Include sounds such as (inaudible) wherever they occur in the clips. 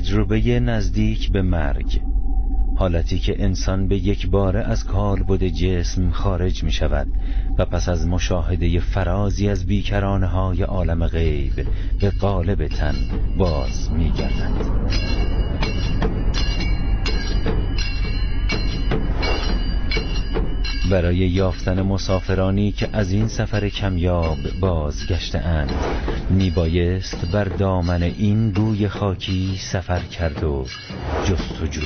تجربه نزدیک به مرگ حالتی که انسان به یک باره از کالبد جسم خارج می شود و پس از مشاهده فرازی از بیکرانه های عالم غیب به قالب تن باز می گردد. برای یافتن مسافرانی که از این سفر کمیاب بازگشته اند میبایست بر دامن این روی خاکی سفر کرد و جستجو.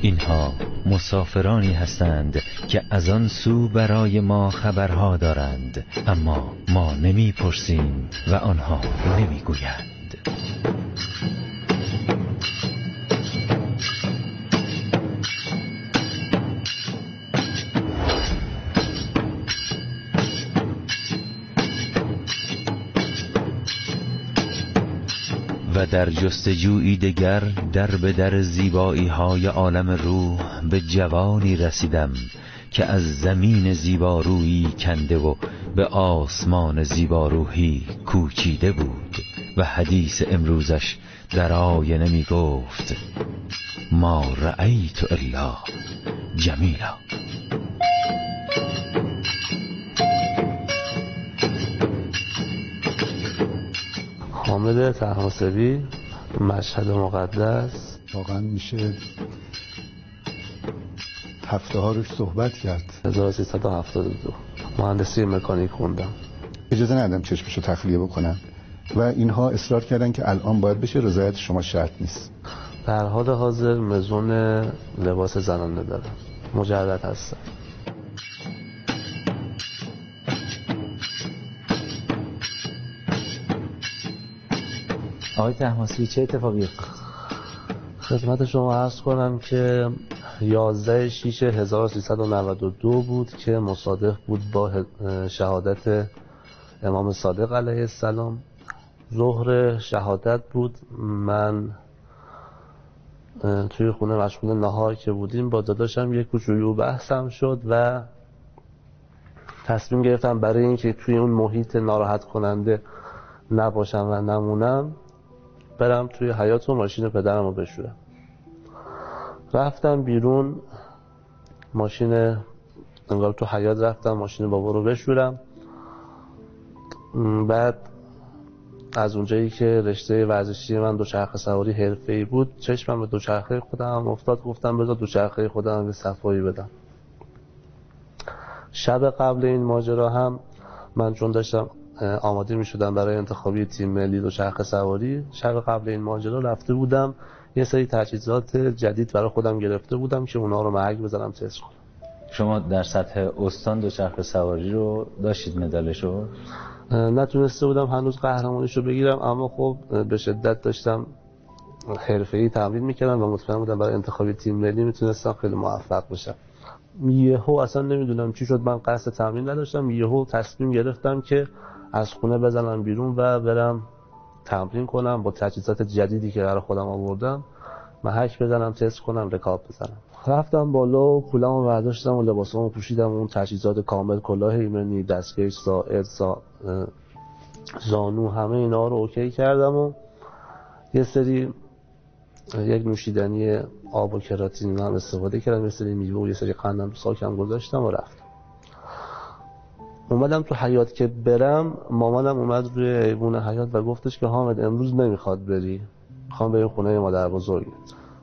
اینها مسافرانی هستند که از آن سو برای ما خبرها دارند اما ما نمی‌پرسیم و آنها نمی‌گویند. در جستجویی دگر در به در زیبایی های عالم روح به جوانی رسیدم که از زمین زیبارویی کنده و به آسمان زیباروحی کوچیده بود و حدیث امروزش در آینه می گفت ما رأیت الا جمیلا. حامد تحاسبی مشهد مقدس. واقعا میشه هفته ها روش صحبت کرد. 1372 مهندسی مکانیک خوندم. اجازه ندم چشمشو تخلیه بکنم. و اینها اصرار کردن که الان باید بشه رضایت شما شرط نیست. در حال حاضر مزون لباس زنانه دارم. مجرد هستم. آقای تحماسی چه اتفاقی خدمت شما عرض کنم که 11 6 1392 بود که مصادف بود با شهادت امام صادق علیه السلام. ظهر شهادت بود. من توی خونه مشغول نهار که بودیم با داداشم یک کوچولو بحثم شد و تصمیم گرفتم برای اینکه توی اون محیط ناراحت کننده نباشم و نمونم. برم توی حیات و ماشین پدرم رو بشورم. رفتم بیرون ماشین انگار تو حیات رفتم ماشین بابا رو بشورم. بعد از اونجایی که رشته ورزشی من دوچرخه سواری حرفه‌ای بود چشمم به دوچرخه خودم افتاد گفتم بذار دوچرخه خودم به صفایی بدم. شب قبل این ماجرا هم من چون داشتم آماده می شدم برای انتخابی تیم ملی دوچرخه سواری. شب قبل این ماجرا رفته بودم. یه سری تجهیزات جدید برای خودم گرفته بودم که اونا رو محک بزنم تست کنم. شما در سطح استان دوچرخه سواری رو داشتید مدالشو؟ نتونسته بودم هنوز قهرمانیشو بگیرم اما خب به شدت داشتم حرفه‌ای تمرین می‌کردم و مطمئن بودم برای انتخابی تیم ملی می‌تونستم خیلی موفق بشم. یهو اصلا نمی‌دونم چی شد من قصد تمرین نداشتم. یهو تصمیم گرفتم که از خونه بزنم بیرون و برم تمرین کنم با تجهیزات جدیدی که برای خودم آوردم. محک بزنم تست کنم رکاب بزنم. رفتم بالا و پولمو برداشتم و لباسامو پوشیدم اون تجهیزات کامل کلاه ایمنی دستکش ساعد سا... زانو همه اینا رو اوکی کردم و یه سری یک نوشیدنی آب و کراتین هم استفاده کردم یه سری میوه و یه سری قندم تو ساکم گذاشتم و رفتم. اومدم تو حیات که برم مامانم اومد روی ایوون حیات و گفتش که حامد امروز نمی‌خواد بری. خوام بریم خونه مادر بزرگ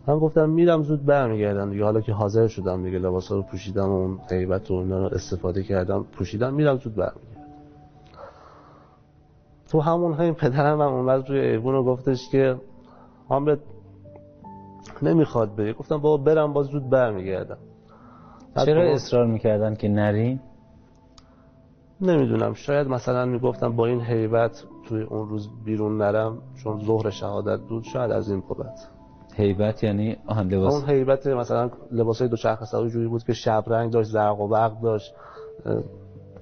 من گفتم میرم زود برمیگردم دیگه. حالا که حاضر شدم دیگه لباسا رو پوشیدم و اون غیبت و اینا رو استفاده کردم پوشیدم میرم زود برمیگردم. تو همون همین پدرم هم اومد روی ایوون و گفتش که حامد نمی‌خواد بری. گفتم بابا برم باز زود برمیگردم. چرا اصرار می‌کردن که نرین؟ نمی‌دونم. شاید مثلا می‌گفتم با این حیبت توی اون روز بیرون نرم چون ظهر شهادت بود شاید از این بابت. حیبت یعنی آهن لباس؟ اون حیبت مثلا لباسای دو چرخ سواری جوری بود که شب رنگ داشت زرق و برق داشت.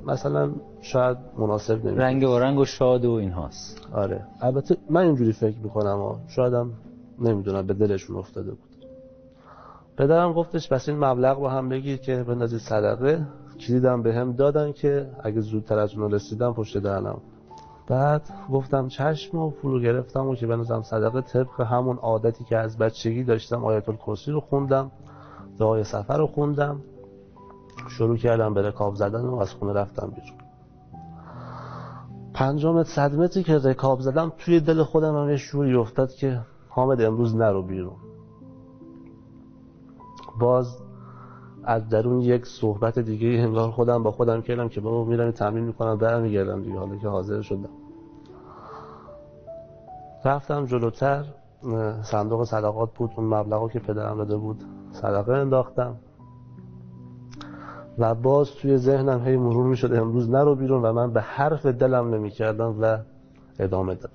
مثلا شاید مناسب نمید رنگ و رنگ و شاد و این هاست. آره. البته من اینجوری فکر می‌کنم شایدم نمی‌دونم به دلشون افتاده بود. پدرم گفتش بس این مبلغ با هم بگیر که بندازید صدقه. کلیدم به هم دادن که اگه زودتر از اون رسیدم پشت دهنم. بعد گفتم چشم و فرو گرفتم و که بنظرم صدقه طبق همون عادتی که از بچگی داشتم آیت الکرسی رو خوندم دعای سفر رو خوندم شروع کردم به رکاب زدن و از خونه رفتم بیرون. پنجم صد متری که رکاب زدم توی دل خودم هم یه شوری افتاد که حامد امروز نرو بیرون. باز از درون یک صحبت دیگه انگار خودم با خودم کردم که بابا میرم تمرین می‌کنم برمیگردم دیگه. حالا که حاضر شدم. رفتم جلوتر. صندوق صدقات بود. اون مبلغا که پدرم داده بود صدقه انداختم. و باز توی ذهنم هی مرور می‌شد. امروز نرو بیرون و من به حرف دلم نمی‌کردم و ادامه دادم.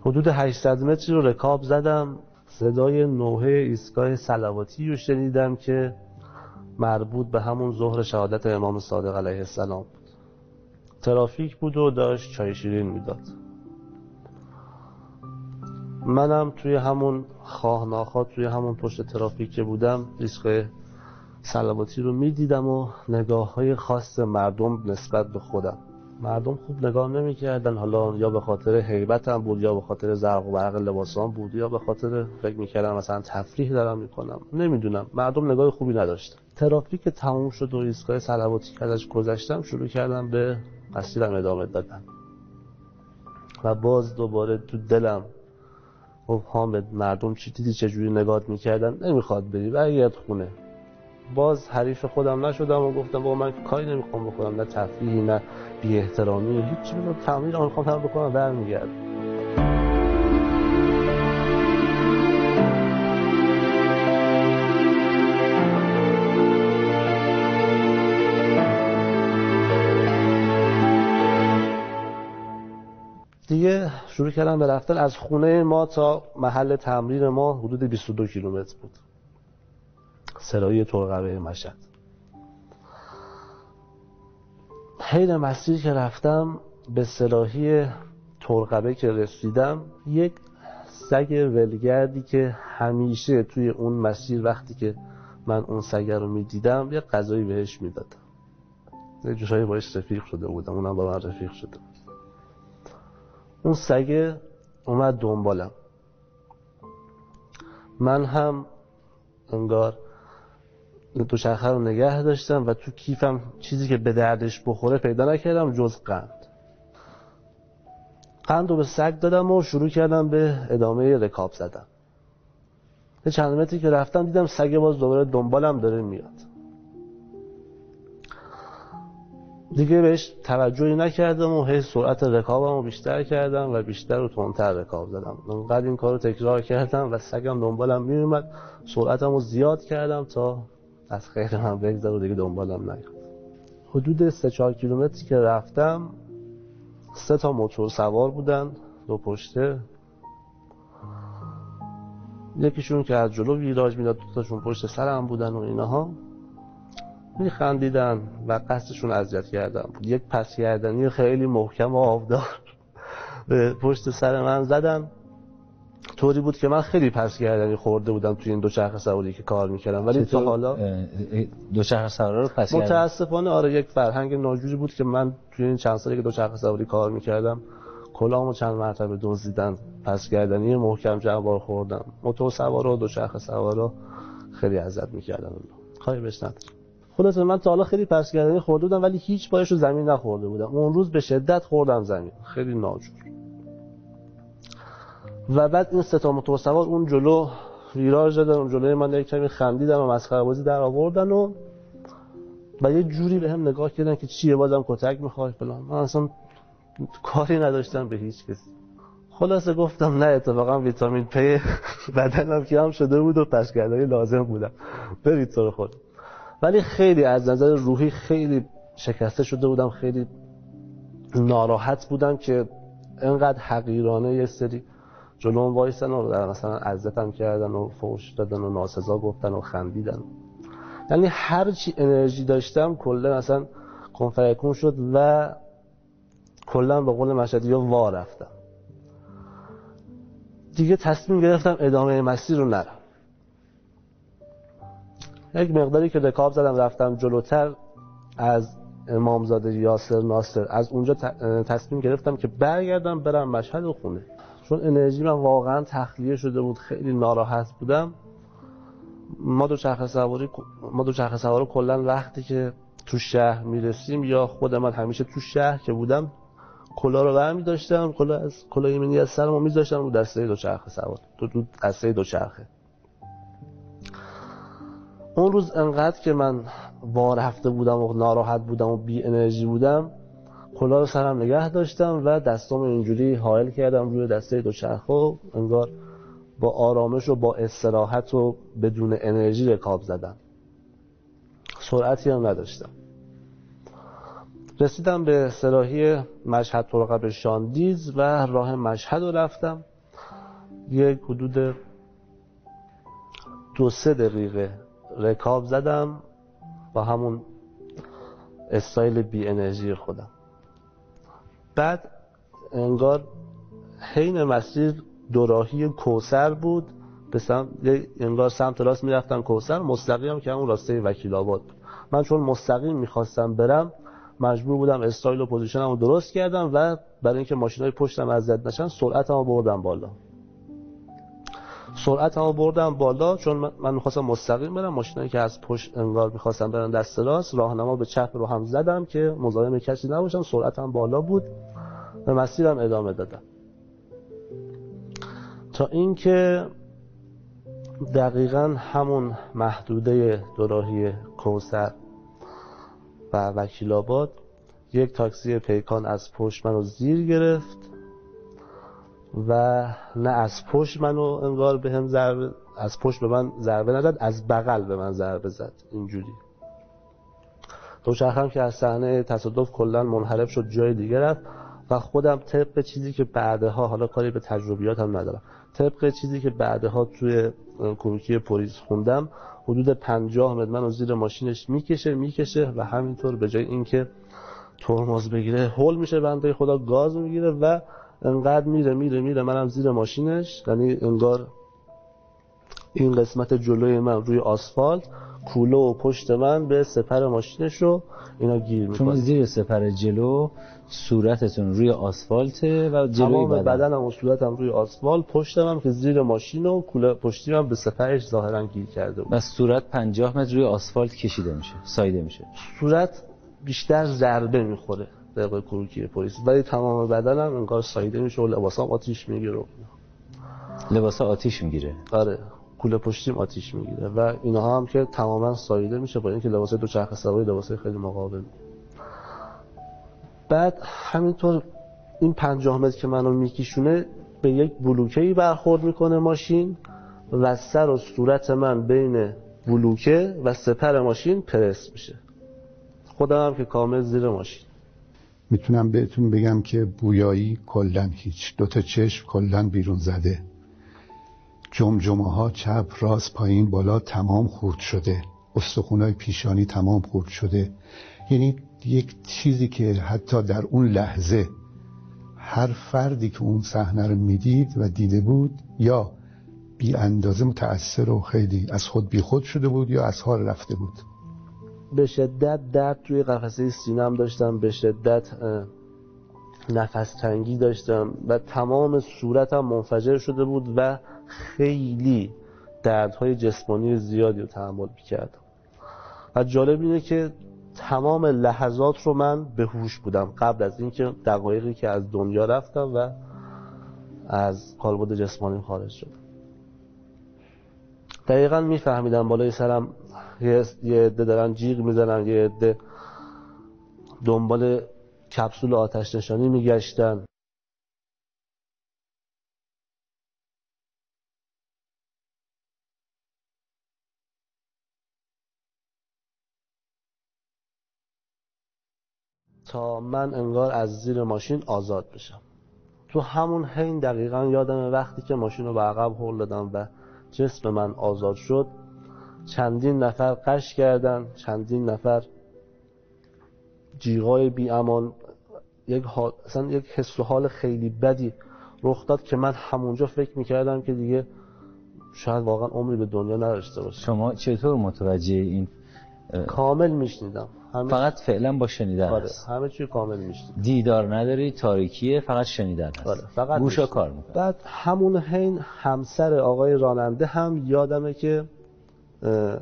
حدود 800 متری رو رکاب زدم. صدای نوحه ایستگاه سلواتی رو شنیدم که مربوط به همون ظهر شهادت امام صادق علیه السلام بود. ترافیک بود و داشت چای شیرین می‌داد. منم توی همون خواه ناخواه توی همون پشت ترافیک که بودم ایستگاه سلواتی رو می‌دیدم و نگاه های خاص مردم نسبت به خودم. مردم خوب نگاه نمی‌کردن. حالا یا به خاطر حیبتم بود یا به خاطر زرق و برق لباسام بود یا به خاطر فکر می‌کردم مثلا تفریح دارم می‌کنم. نمی‌دونم. مردم نگاه خوبی نداشتن. ترافیک تموم شد و ایستگاه سلواتی که ازش گذشتم شروع کردم به مسیرم ادامه دادن. و باز دوباره تو دلم خب حامد مردم چی دیدی چجوری نگاه می‌کردن؟ نمی‌خواد بری برگرد خونه. باز حریف خودم نشدم و گفتم با من کاری نمی‌خوام بکنم نه تفریحی نه بی احترامی هیچ چیزی تمرین آن تمرین بکنم برمیگردم. دیگه شروع کردم به رفتن از خونه ما تا محل تمرین ما حدود 22 کیلومتر بود. سرایی ترقبه مشهد. حین مسیر که رفتم به سراحی ترقبه که رسیدم یک سگ ولگردی که همیشه توی اون مسیر وقتی که من اون سگ رو می‌دیدم یه غذایی بهش می‌دادم. یه جوشایی باش رفیق شده بودم اونم با من رفیق شده اون سگه اومد دنبالم. من هم انگار دوچرخه رو نگه داشتم و تو کیفم چیزی که به دردش بخوره پیدا نکردم جز قند. قند رو به سگ دادم و شروع کردم به ادامه رکاب زدن. یه چند متری که رفتم دیدم سگ باز دوباره دنبالم داره میاد. دیگه بهش توجهی نکردم و هی سرعت رکابم رو بیشتر کردم و بیشتر و تندتر رکاب زدم. انقدر این کار رو تکرار کردم و سگم دنبالم میومد سرعتم رو زیاد کردم تا از خیر من بگذر و دیگه دنبالم نیاد حدود سه چهار کیلومتری که رفتم سه تا موتور سوار بودن دو پشته. یکیشون که از جلو ویراج می‌داد دو تاشون پشت سرم بودن و اینها. میخندیدن و قصدشون اذیت کردن بود. یک پس گردنی خیلی محکم و آبدار. (laughs) به پشت سر من زدن. طوری بود که من خیلی پس گردنی خورده بودم توی این دوچرخه سواری که کار می‌کردم. ولی تا حالا دوچرخه سواری رو پس متاسفانه آره یک فرهنگ ناجوری بود که من توی این چند سالی که دوچرخه سواری کار می‌کردم کلامو چند مرتبه دزدیدن پس گردنی محکم جوار خوردم. موتور سوار و دوچرخه سوار خیلی اذیت می‌کردن کاری بهش خلاصه من تا حالا خیلی پس گردنی خورده بودم ولی هیچ بارش رو زمین نخورده بودم. اون روز به شدت خوردم زمین. خیلی ناجور. و بعد این سه تا موتور سوار اون جلو ویراژ دادن اون جلوی من یک کمی خندیدن و مسخره بازی در آوردن و و یه جوری به هم نگاه کردن که چیه بازم کتک می‌خوای فلان. من اصلا کاری نداشتم به هیچ کسی خلاصه گفتم نه اتفاقا ویتامین پی (laughs) بدنم کم شده بود و پشگردانی لازم بودم. برید طور خود. ولی خیلی از نظر روحی خیلی شکسته شده بودم خیلی ناراحت بودم که انقدر حقیرانه یه سری جلوم وایسن و در مثلا عزتم کردن و فوش دادن و ناسزا گفتن و خندیدن. یعنی هر چی انرژی داشتم کلا مثلا کنفرکون شد و کلا به قول مشهدی وا رفتم. دیگه تصمیم گرفتم ادامه مسیر رو نرم. یک مقداری که رکاب زدم رفتم جلوتر از امامزاده یاسر ناصر. از اونجا تصمیم گرفتم که برگردم برم مشهد و خونه. چون انرژی من واقعا تخلیه شده بود خیلی ناراحت بودم. ما دو چرخ سواری ما دو چرخ سوار کلا وقتی که تو شهر می‌رسیم یا خود من همیشه تو شهر که بودم کلا رو برمی داشتم کلا از کلا یمینی از سرمو میذاشتم رو دسته دو چرخ سوار تو دو دسته دو چرخه اون روز انقدر که من وارفته بودم و ناراحت بودم و بی انرژی بودم کلا رو سرم نگه داشتم و دستام اینجوری حائل کردم روی دسته دو چرخ و انگار با آرامش و با استراحت و بدون انرژی رکاب زدم. سرعتی هم نداشتم. رسیدم به سراحی مشهد طرقه به شاندیز و راه مشهد رو رفتم. یک حدود دو سه دقیقه رکاب زدم با همون استایل بی انرژی خودم. بعد انگار حین مسیر دوراهی کوسر بود. به سمت انگار سمت راست می‌رفتم کوسر مستقیم که همون راسته وکیل آباد. من چون مستقیم می‌خواستم برم مجبور بودم استایل و position مو درست کردم و برای اینکه ماشینای پشتم اذیت نشن سرعتمو بردم بالا. سرعتمو بردم بالا چون من می‌خواستم مستقیم برم. ماشینایی که از پشت انگار می‌خواستم برن دست راست راهنما به چپ رو هم زدم که مزاحم کسی نباشم سرعتم بالا بود. و مسیرم ادامه دادم. تا اینکه دقیقا همون محدوده دوراهی کوسر و وکیل آباد یک تاکسی پیکان از پشت منو زیر گرفت و نه از پشت منو انگار به هم ضربه از پشت به من ضربه نداد از بغل به من ضربه زد. اینجوری. دوچرخم که از صحنه تصادف کلا منحرف شد جای دیگه رفت. و خودم طبق چیزی که بعدها حالا کاری به تجربیاتم ندارم. طبق چیزی که بعدها توی کروکی پلیس خوندم حدود 50 متر منو زیر ماشینش می‌کشه می‌کشه و همینطور به جای اینکه ترمز بگیره هول میشه بنده خدا گاز می‌گیره و انقدر میره میره میره منم زیر ماشینش. یعنی انگار این قسمت جلوی من روی آسفالت. کوله و پشت من به سپر ماشینش رو اینا گیر می‌کنه. چون زیر سپر جلو صورتتون روی آسفالته و جلوی تمام بدن. بدنم و صورتم روی آسفالت پشتم هم که زیر ماشین و کوله پشتی هم به سپرش ظاهرا گیر کرده بود. و صورت 50 متر روی آسفالت کشیده میشه سایده میشه. صورت بیشتر ضربه می‌خوره دقیقه کروکی پلیس. ولی تمام بدنم انگار سایده میشه و لباسام آتیش می‌گیره. لباسا آتیش می‌گیره. آره. کوله پشتیم آتیش می‌گیره و اینها هم که تماما سایده میشه با اینکه دو چرخ سواری لباس خیلی مقاوم بعد همینطور این پنجاه متر که منو میکشونه به یک بلوکه برخورد می‌کنه ماشین و سر و صورت من بین بلوکه و سپر ماشین پرس میشه. خودم هم که کامل زیر ماشین. می‌تونم بهتون بگم که بویایی کلا هیچ. دوتا چشم کلا بیرون زده. جمجمه ها چپ راست پایین بالا تمام خورد شده. استخونای پیشانی تمام خورد شده. یعنی یک چیزی که حتی در اون لحظه هر فردی که اون صحنه رو می‌دید و دیده بود یا بی اندازه متأثر و خیلی از خود بی خود شده بود یا از حال رفته بود. به شدت درد توی قفسه سینم داشتم به شدت نفس تنگی داشتم و تمام صورتم منفجر شده بود و خیلی دردهای جسمانی زیادی رو تحمل می‌کردم. و جالب اینه که تمام لحظات رو من به هوش بودم. قبل از اینکه دقایقی که از دنیا رفتم و از کالبد جسمانی خارج شدم. دقیقا میفهمیدم بالای سرم یه عده دارن جیغ می‌زنن یه عده دنبال کپسول آتش نشانی میگشتن. تا من انگار از زیر ماشین آزاد بشم. تو همون حین دقیقا یادم وقتی که ماشین رو به عقب هل دادم و جسم من آزاد شد چندین نفر قش کردن چندین نفر جیغای بی امان یک حال اصلا یک حس و حال خیلی بدی رخ داد که من همونجا فکر می‌کردم که دیگه شاید واقعا عمری به دنیا نداشته باشه شما چطور متوجه این کامل میشنیدم. فقط فعلا با شنیدن آره هست. همه چی کامل میشنیدم دیدار نداری تاریکیه فقط شنیدن هست. آره فقط گوشا. کار می‌کنه بعد همون حین همسر آقای راننده هم یادمه که اه،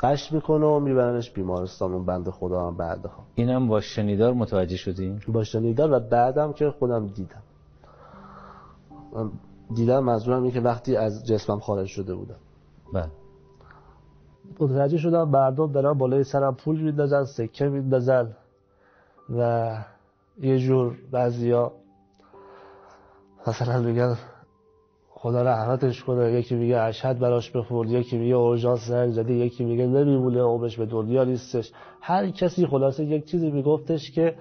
قش می‌کنه و میبرنش بیمارستان اون بند خدا هم بعدها. اینم با شنیدار متوجه شدیم؟ با شنیدار و بعدم که خودم دیدم. دیدم منظورم اینه که وقتی از جسمم خارج شده بودم. بله. متوجه شدم مردم دارن بالای سرم پول میندازن سکه میندازن و یه جور بعضیا مثلا میگن خدا رحمتش کنه یکی میگه اشهد براش بخورد یکی میگه اورژانس زنگ زده یکی میگه نمیمونه عمرش به دنیا نیستش. هر کسی خلاصه یک چیزی میگفتش که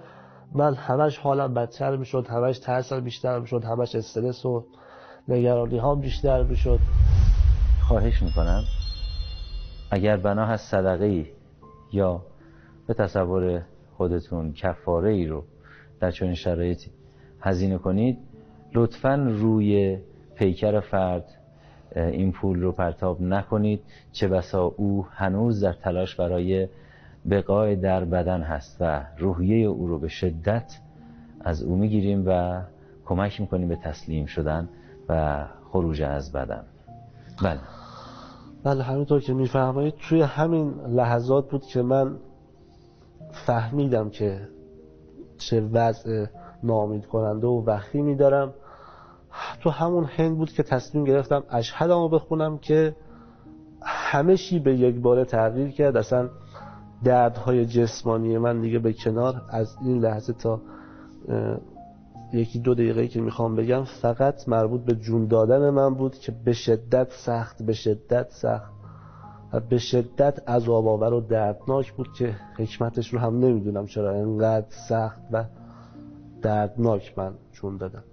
من همش حالم بدتر می‌شد همش ترسم بیشتر می‌شد همش استرس و نگرانی ها بیشتر می‌شد. خواهش می‌کنم. اگر بنا هست صدقه یا به تصور خودتون کفاره ای رو در چنین شرایطی هزینه کنید لطفا روی پیکر فرد این پول رو پرتاب نکنید. چه بسا او هنوز در تلاش برای بقای در بدن هست و روحیه او رو به شدت از او می‌گیریم و کمک می‌کنیم به تسلیم شدن و خروج از بدن. بله. بله همینطور که میفرمایید توی همین لحظات بود که من فهمیدم که چه وضع نامید کننده و وخیمی دارم تو همون هند بود که تصمیم گرفتم اشهدم رو بخونم که همه چی به یک باره تغییر کرد. اصلا دردهای جسمانی من دیگه به کنار از این لحظه تا یکی دو دقیقه که می‌خوام بگم فقط مربوط به جون دادن من بود که به شدت سخت به شدت سخت و به شدت عذاب آور و دردناک بود که حکمتش رو هم نمی‌دونم چرا انقدر سخت و دردناک من جون دادم.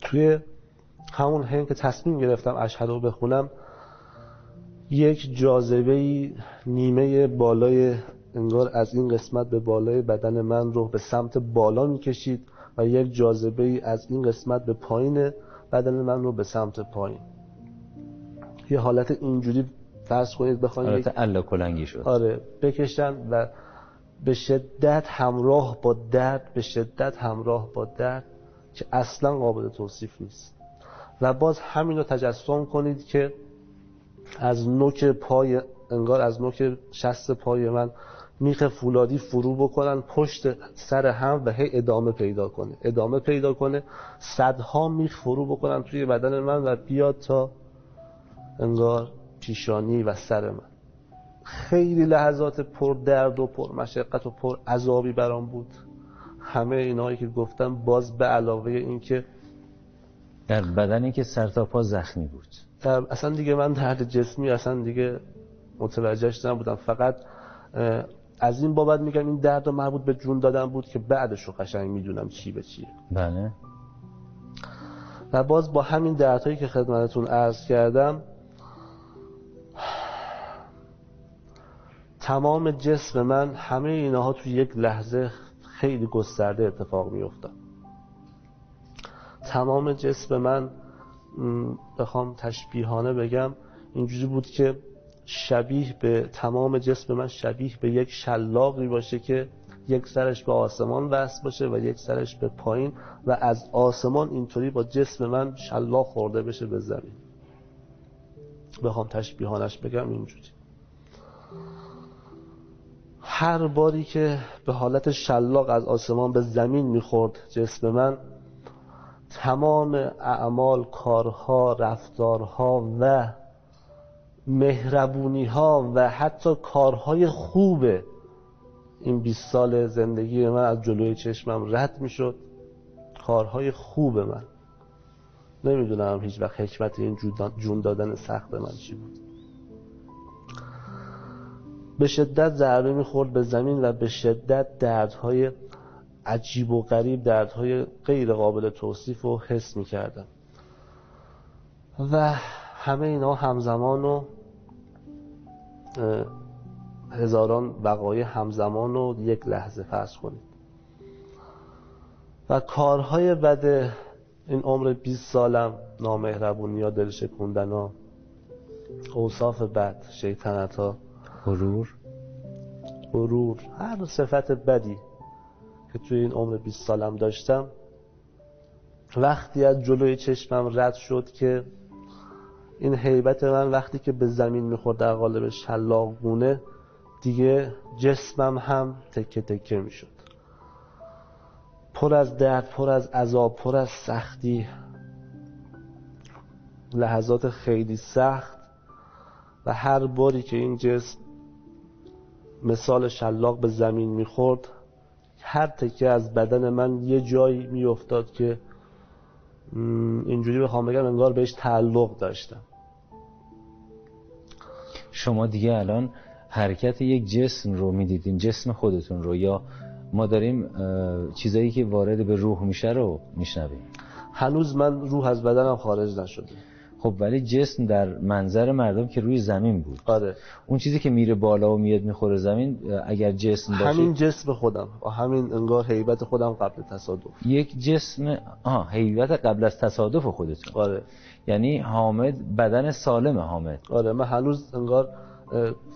توی همون هنگ که تصمیم گرفتم اشهد رو بخونم. یک جاذبه نیمه بالای انگار از این قسمت به بالای بدن من رو به سمت بالا می‌کشید و یک جاذبه ای از این قسمت به پایین بدن من رو به سمت پایین. یه حالت اینجوری فرض کنید بخواید حالت الا کلنگی شد. آره بکشن و به شدت همراه با درد به شدت همراه با درد که اصلا قابل توصیف نیست. و باز همین رو تجسم کنید که از نوک پای انگار از نوک شست پای من میخ فولادی فرو بکنن پشت سر هم و هی ادامه پیدا کنه. ادامه پیدا کنه. صدها میخ فرو بکنن توی بدن من و بیاد تا انگار پیشانی و سر من. خیلی لحظات پر درد و پر مشقت و پر عذابی برام بود. همه اینایی که گفتم باز به علاوه این که در بدنی که سر تا پا زخمی بود. در- اصلا دیگه من درد جسمی اصلا دیگه متوجهش نبودم. فقط از این بابت میگم این درد رو مربوط به جون دادن بود که بعدش رو قشنگ می‌دونم چی به چیه. بله. و باز با همین دردهایی که خدمتتون عرض کردم تمام جسم من همه اینها توی یک لحظه خیلی گسترده اتفاق میافتاد. تمام جسم من بخوام تشبیهانه بگم اینجوری بود که شبیه به تمام جسم من شبیه به یک شلاقی باشه که یک سرش به آسمان وصل باشه و یک سرش به پایین و از آسمان اینطوری با جسم من شلاق خورده بشه به زمین. بخوام تشبیهانش بگم اینجوری. هر باری که به حالت شلاق از آسمان به زمین می‌خورد جسم من تمام اعمال کارها رفتارها و مهربونی ها و حتی کارهای خوب این 20 سال زندگی من از جلوی چشمم رد می‌شد. کارهای خوب من. نمی‌دونم هیچ وقت حکمت این جون- دادن سخت من چی بود. به شدت ضربه می‌خورد به زمین و به شدت دردهای عجیب و غریب دردهای غیر قابل توصیف و حس می‌کردم. و همه اینا همزمان و هزاران وقایع همزمان و یک لحظه فرض کنید. و کارهای بد این عمر 20 سالم نامهربونی ها دل شکوندن ها اوصاف بد شیطنت ها. غرور؟ غرور هر صفت بدی که توی این عمر 20 سالم داشتم. وقتی از جلوی چشمم رد شد که این حیبت من وقتی که به زمین می‌خورد در قالب شلاقونه دیگه جسمم هم تکه تکه می‌شد. پر از درد پر از عذاب پر از سختی. لحظات خیلی سخت. و هر باری که این جسم مثال شلاق به زمین می‌خورد هر تکه از بدن من یه جایی میافتاد که اینجوری بخوام بگم انگار بهش تعلق داشتم. شما دیگه الان حرکت یک جسم رو می‌دیدین جسم خودتون رو یا ما داریم چیزایی که وارد به روح میشه رو میشنویم؟ هنوز من روح از بدنم خارج نشده. خب ولی جسم در منظر مردم که روی زمین بود. آره. اون چیزی که میره بالا و میاد می‌خوره زمین اگر جسم باشه همین جسم خودم. و همین انگار حیبت خودم قبل تصادف. یک جسم آها حیبت قبل از تصادف خودتون آره. یعنی حامد بدن سالم حامد. آره من هنوز انگار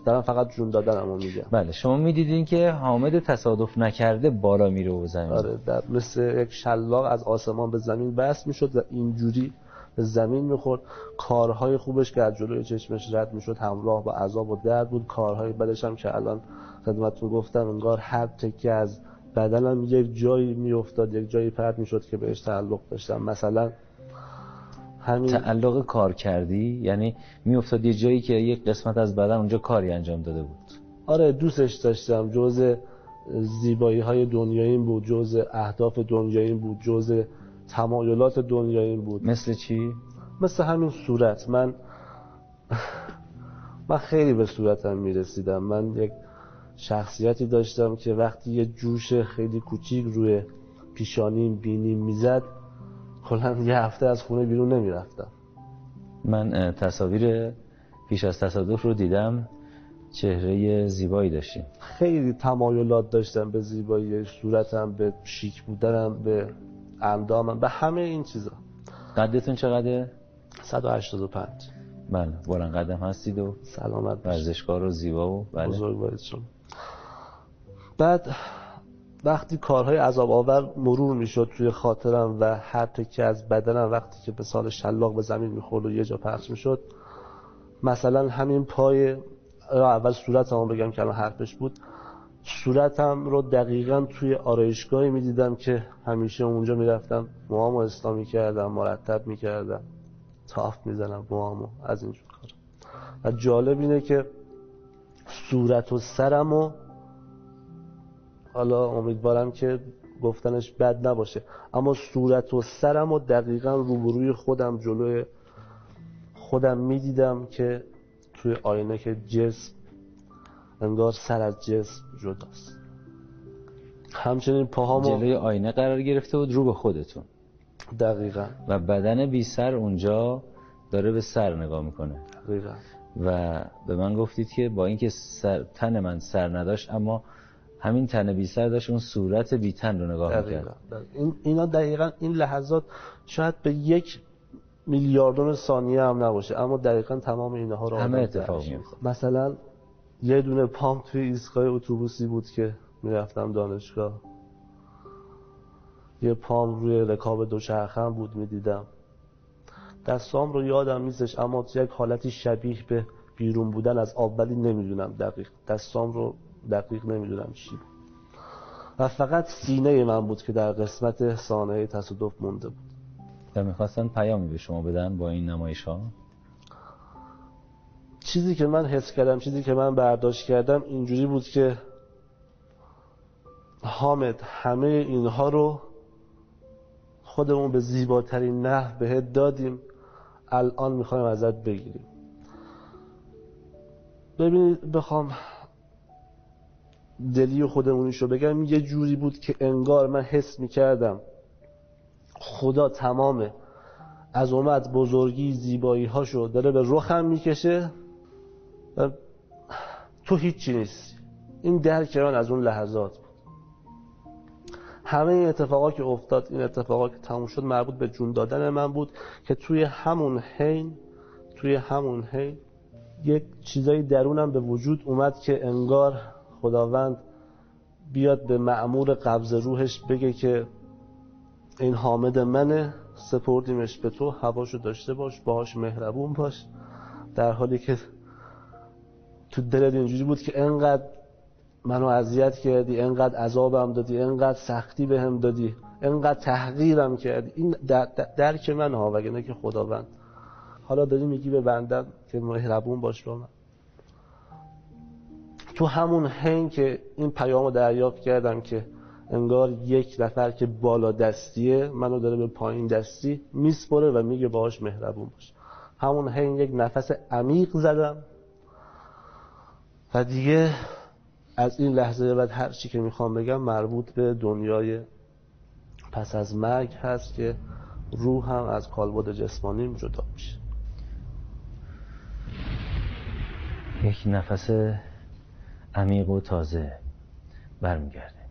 دارم فقط جون دادنم رو میگم. بله شما می‌دیدین که حامد تصادف نکرده بالا میره و زمین. آره در مثل یک شلاق از آسمان به زمین بس می‌شد و اینجوری به زمین می‌خورد. کارهای خوبش که از جلوی چشمش رد می‌شد همراه با عذاب و درد بود. کارهای بدش هم که الان خدمتتون گفتم انگار هر تکه از بدنم یک جایی میافتاد یک جایی پرد می‌شد که بهش تعلق داشتم. مثلا همین تعلق کار کردی یعنی میافتاد یه جایی که یک قسمت از بدن اونجا کاری انجام داده بود. آره دوستش داشتم. جز زیبایی های دنیایی بود جز اهداف دنیایی بود جز تمایلات دنیایی بود. مثل چی؟ مثل همین صورت. من من خیلی به صورتم می‌رسیدم. من یک شخصیتی داشتم که وقتی یه جوش خیلی کوچیک روی پیشانیم بینیم می‌زد کلا یه هفته از خونه بیرون نمی‌رفتم. من تصاویر پیش از تصادف رو دیدم. چهره زیبایی داشتیم. خیلی تمایلات داشتم به زیبایی صورتم به شیک بودنم به اندامم به همه این چیزا. قدتون چقدره؟ 185 بله بلند قدم هستید و سلامت ورزشکار و زیبا و بله. بزرگ باید شما. بعد وقتی کارهای عذاب آور مرور می‌شد توی خاطرم و هر تکه از بدنم وقتی که به سال شلاق به زمین می‌خورد و یه جا پرس می‌شد مثلا همین پای اول صورتمو بگم که الان حرفش بود. صورتم رو دقیقا توی آرایشگاهی می‌دیدم که همیشه اونجا می‌رفتم. موامو اسلامی کردم مرتب می‌کردم. تاف می‌زنم موامو از اینجور کار و جالب اینه که صورت و سرمو حالا امیدوارم که گفتنش بد نباشه اما صورت و سرم و دقیقا روبروی خودم جلوی خودم می‌دیدم که توی آینه که جسم انگار سر از جسم جداست. همچنین پاهامو جلوی آینه قرار گرفته بود رو به خودتون. دقیقا. و بدن بی سر اونجا داره به سر نگاه می‌کنه. دقیقا. و به من گفتید که با اینکه سر تن من سر نداشت اما همین تن بی سر داشت اون صورت بی تن رو نگاه می‌کرد. این اینا دقیقا این لحظات شاید به یک میلیاردون ثانیه هم نباشه اما دقیقا تمام اینها رو همه اتفاق میفته مثلا یه دونه پام توی ایستگاه اتوبوسی بود که می‌رفتم دانشگاه. یه پام روی رکاب دوچرخه بود می‌دیدم. دستام رو یادم نیستش اما یک حالتی شبیه به بیرون بودن از آب ولی نمی‌دونم دقیق. دستام رو دقیق نمی‌دونم چی بود. و فقط سینه من بود که در قسمت سانحه تصادف مونده بود. و می‌خواستن پیامی به شما بدن با این نمایش ها چیزی که من حس کردم چیزی که من برداشت کردم اینجوری بود که حامد همه اینها رو خودمون به زیباترین نه بهت دادیم. الان می‌خوایم ازت بگیریم. ببینید بخوام دلی خودمونیشو بگم. یه جوری بود که انگار من حس می‌کردم خدا تمام عظمت بزرگی زیبایی هاشو داره به رخم می‌کشه. و تو هیچی نیستی. این درک من از اون لحظات بود. همه این اتفاقا که افتاد این اتفاقا که تموم شد مربوط به جون دادن من بود که توی همون حین توی همون حین یک چیزایی درونم به وجود اومد که انگار خداوند بیاد به معمور قبض روحش بگه که این حامد منه سپردیمش به تو هواشو داشته باش باهاش مهربون باش در حالی که تو دلت اینجوری بود که انقدر منو اذیت کردی انقدر عذابم دادی انقدر سختی بهم دادی انقدر تحقیرم کردی. این درک من ها وگرنه که خداوند. حالا داری میگی به بندم که مهربون باش با من. تو همون هنگ که این پیامو دریافت کردم که انگار یک نفر که بالا دستیه منو داره به پایین دستی میسپره و میگه باهاش مهربون باش. همون هنگ یک نفس عمیق زدم. و دیگه از این لحظه بعد هر چی که می‌خوام بگم مربوط به دنیای پس از مرگ هست که روح هم از کالبد جسمانیم جدا میشه. یک نفس عمیق و تازه برمیگرده.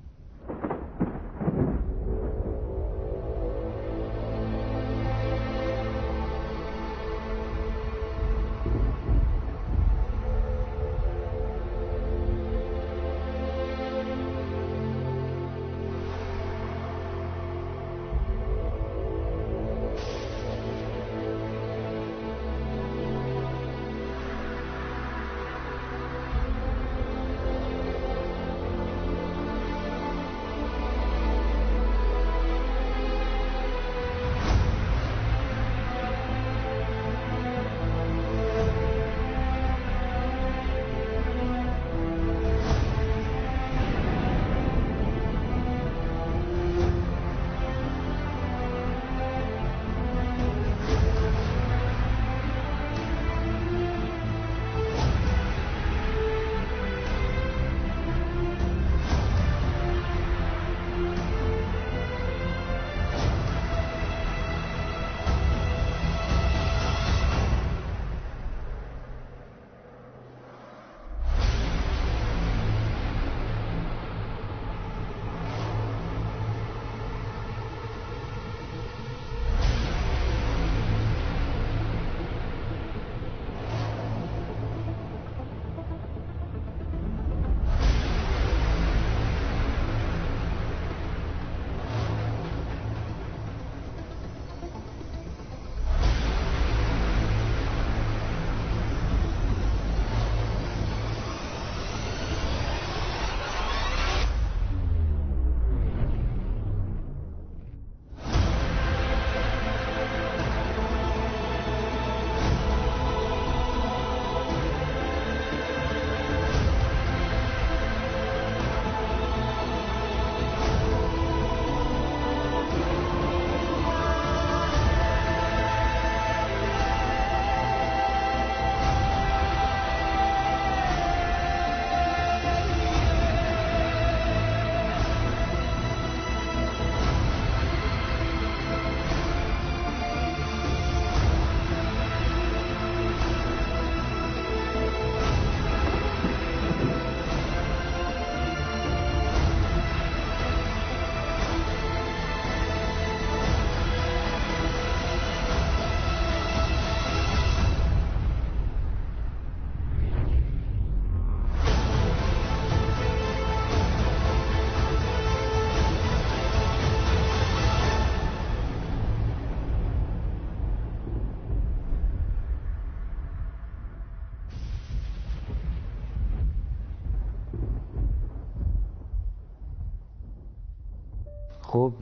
خب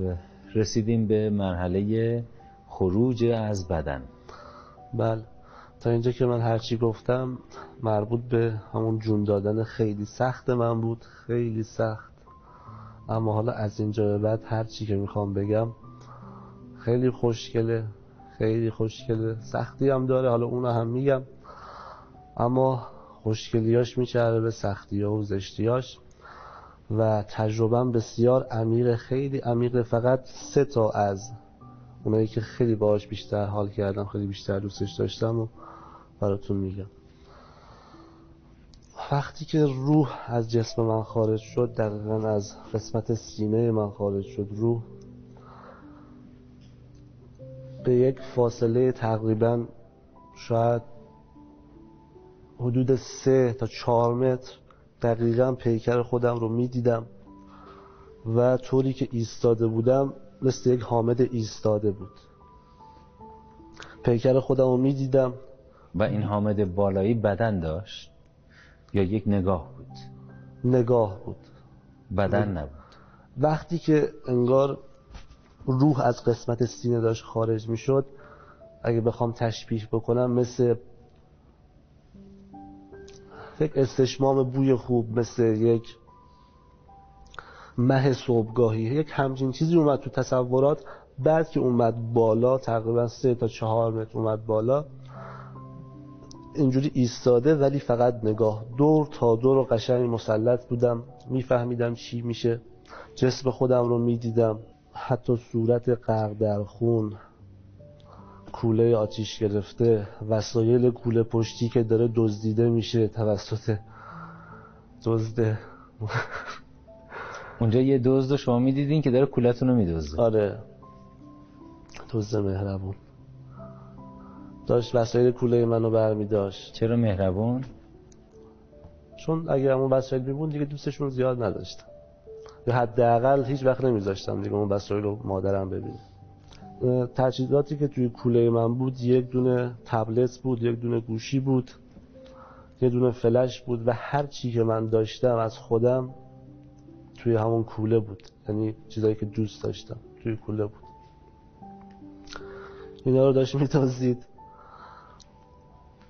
رسیدیم به مرحله خروج از بدن. بله. تا اینجا که من هرچی گفتم مربوط به همون جون دادن خیلی سخت من بود خیلی سخت. اما حالا از اینجا به بعد هرچی که می‌خوام بگم خیلی خوشگله خیلی خوشگله. سختی هم داره حالا اونو هم میگم. اما خوشگلیاش میچره به سختی ها و زشتیاش و تجربم بسیار عمیق خیلی عمیق فقط سه تا از اونایی که خیلی باهاش بیشتر حال کردم خیلی بیشتر دوستش داشتم و براتون میگم. وقتی که روح از جسم من خارج شد دقیقا از قسمت سینه من خارج شد روح به یک فاصله تقریبا شاید حدود سه تا چهار متر دقیقا پیکر خودم رو می‌دیدم و طوری که ایستاده بودم مثل یک حامد ایستاده بود. پیکر خودم رو می‌دیدم. و این حامد بالایی بدن داشت یا یک نگاه بود؟ نگاه بود. بدن نبود. وقتی که انگار روح از قسمت سینه داشت خارج می‌شد اگه بخوام تشبیه بکنم مثل یک استشمام بوی خوب مثل یک مه صبحگاهی یک همچین چیزی اومد تو تصورات بعد که اومد بالا تقریبا سه تا چهار متر اومد بالا. اینجوری ایستاده ولی فقط نگاه. دور تا دور و قشنگ مسلط بودم. میفهمیدم چی میشه. جسم خودم رو می‌دیدم. حتی صورت غرق در خون. کوله آتیش گرفته وسایل کوله پشتی که داره دزدیده میشه توسط دزد. اونجا یه دزد شما می‌دیدین که داره کولتون رو میدزده. آره. دزد مهربون. داشت وسایل کوله منو برمی داشت چرا مهربون؟ چون اگه همون وسایل میبون دیگه دوستشون زیاد نداشتم یا حداقل هیچ وقت نمیذاشتم دیگه اون وسایل رو مادرم ببینه. تجهیزاتی که توی کوله من بود یک دونه تبلت بود یک دونه گوشی بود یک دونه فلش بود و هر چی که من داشتم از خودم توی همون کوله بود. یعنی چیزایی که دوست داشتم توی کوله بود. اینا رو داشت میتازید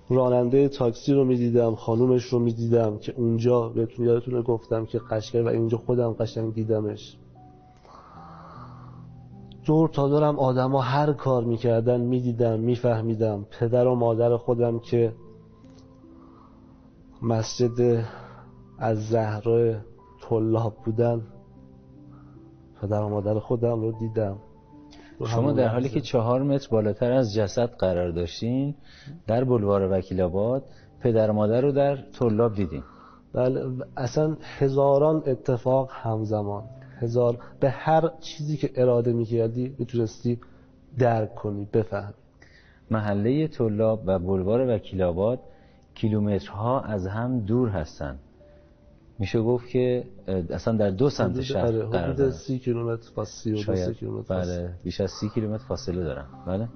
راننده تاکسی رو می‌دیدم خانومش رو می‌دیدم که اونجا بهتون یادتونه گفتم که قشنگ و اینجا خودم قشنگ دیدمش. دور تا دورم آدما هر کار می‌کردن می‌دیدم میفهمیدم. پدر و مادر خودم که مسجد از زهرا طلاب بودن پدر و مادر خودم رو دیدم. شما در حالی که چهار متر بالاتر از جسد قرار داشتین در بلوار وکیل آباد پدر و مادر رو در طلاب دیدین. بله اصلا هزاران اتفاق همزمان. هزار به هر چیزی که اراده می‌کردی می‌تونستی درک کنی بفهم محله طلاب و بلوار وکیل آباد کیلومترها از هم دور هستن. میشه گفت که اصلا در دو سمت شهر آره، قرار حدود دارن سی کیلومتر دو شاید کیلومتر فاصله. بله بیش از سی کیلومتر فاصله دارن. بله؟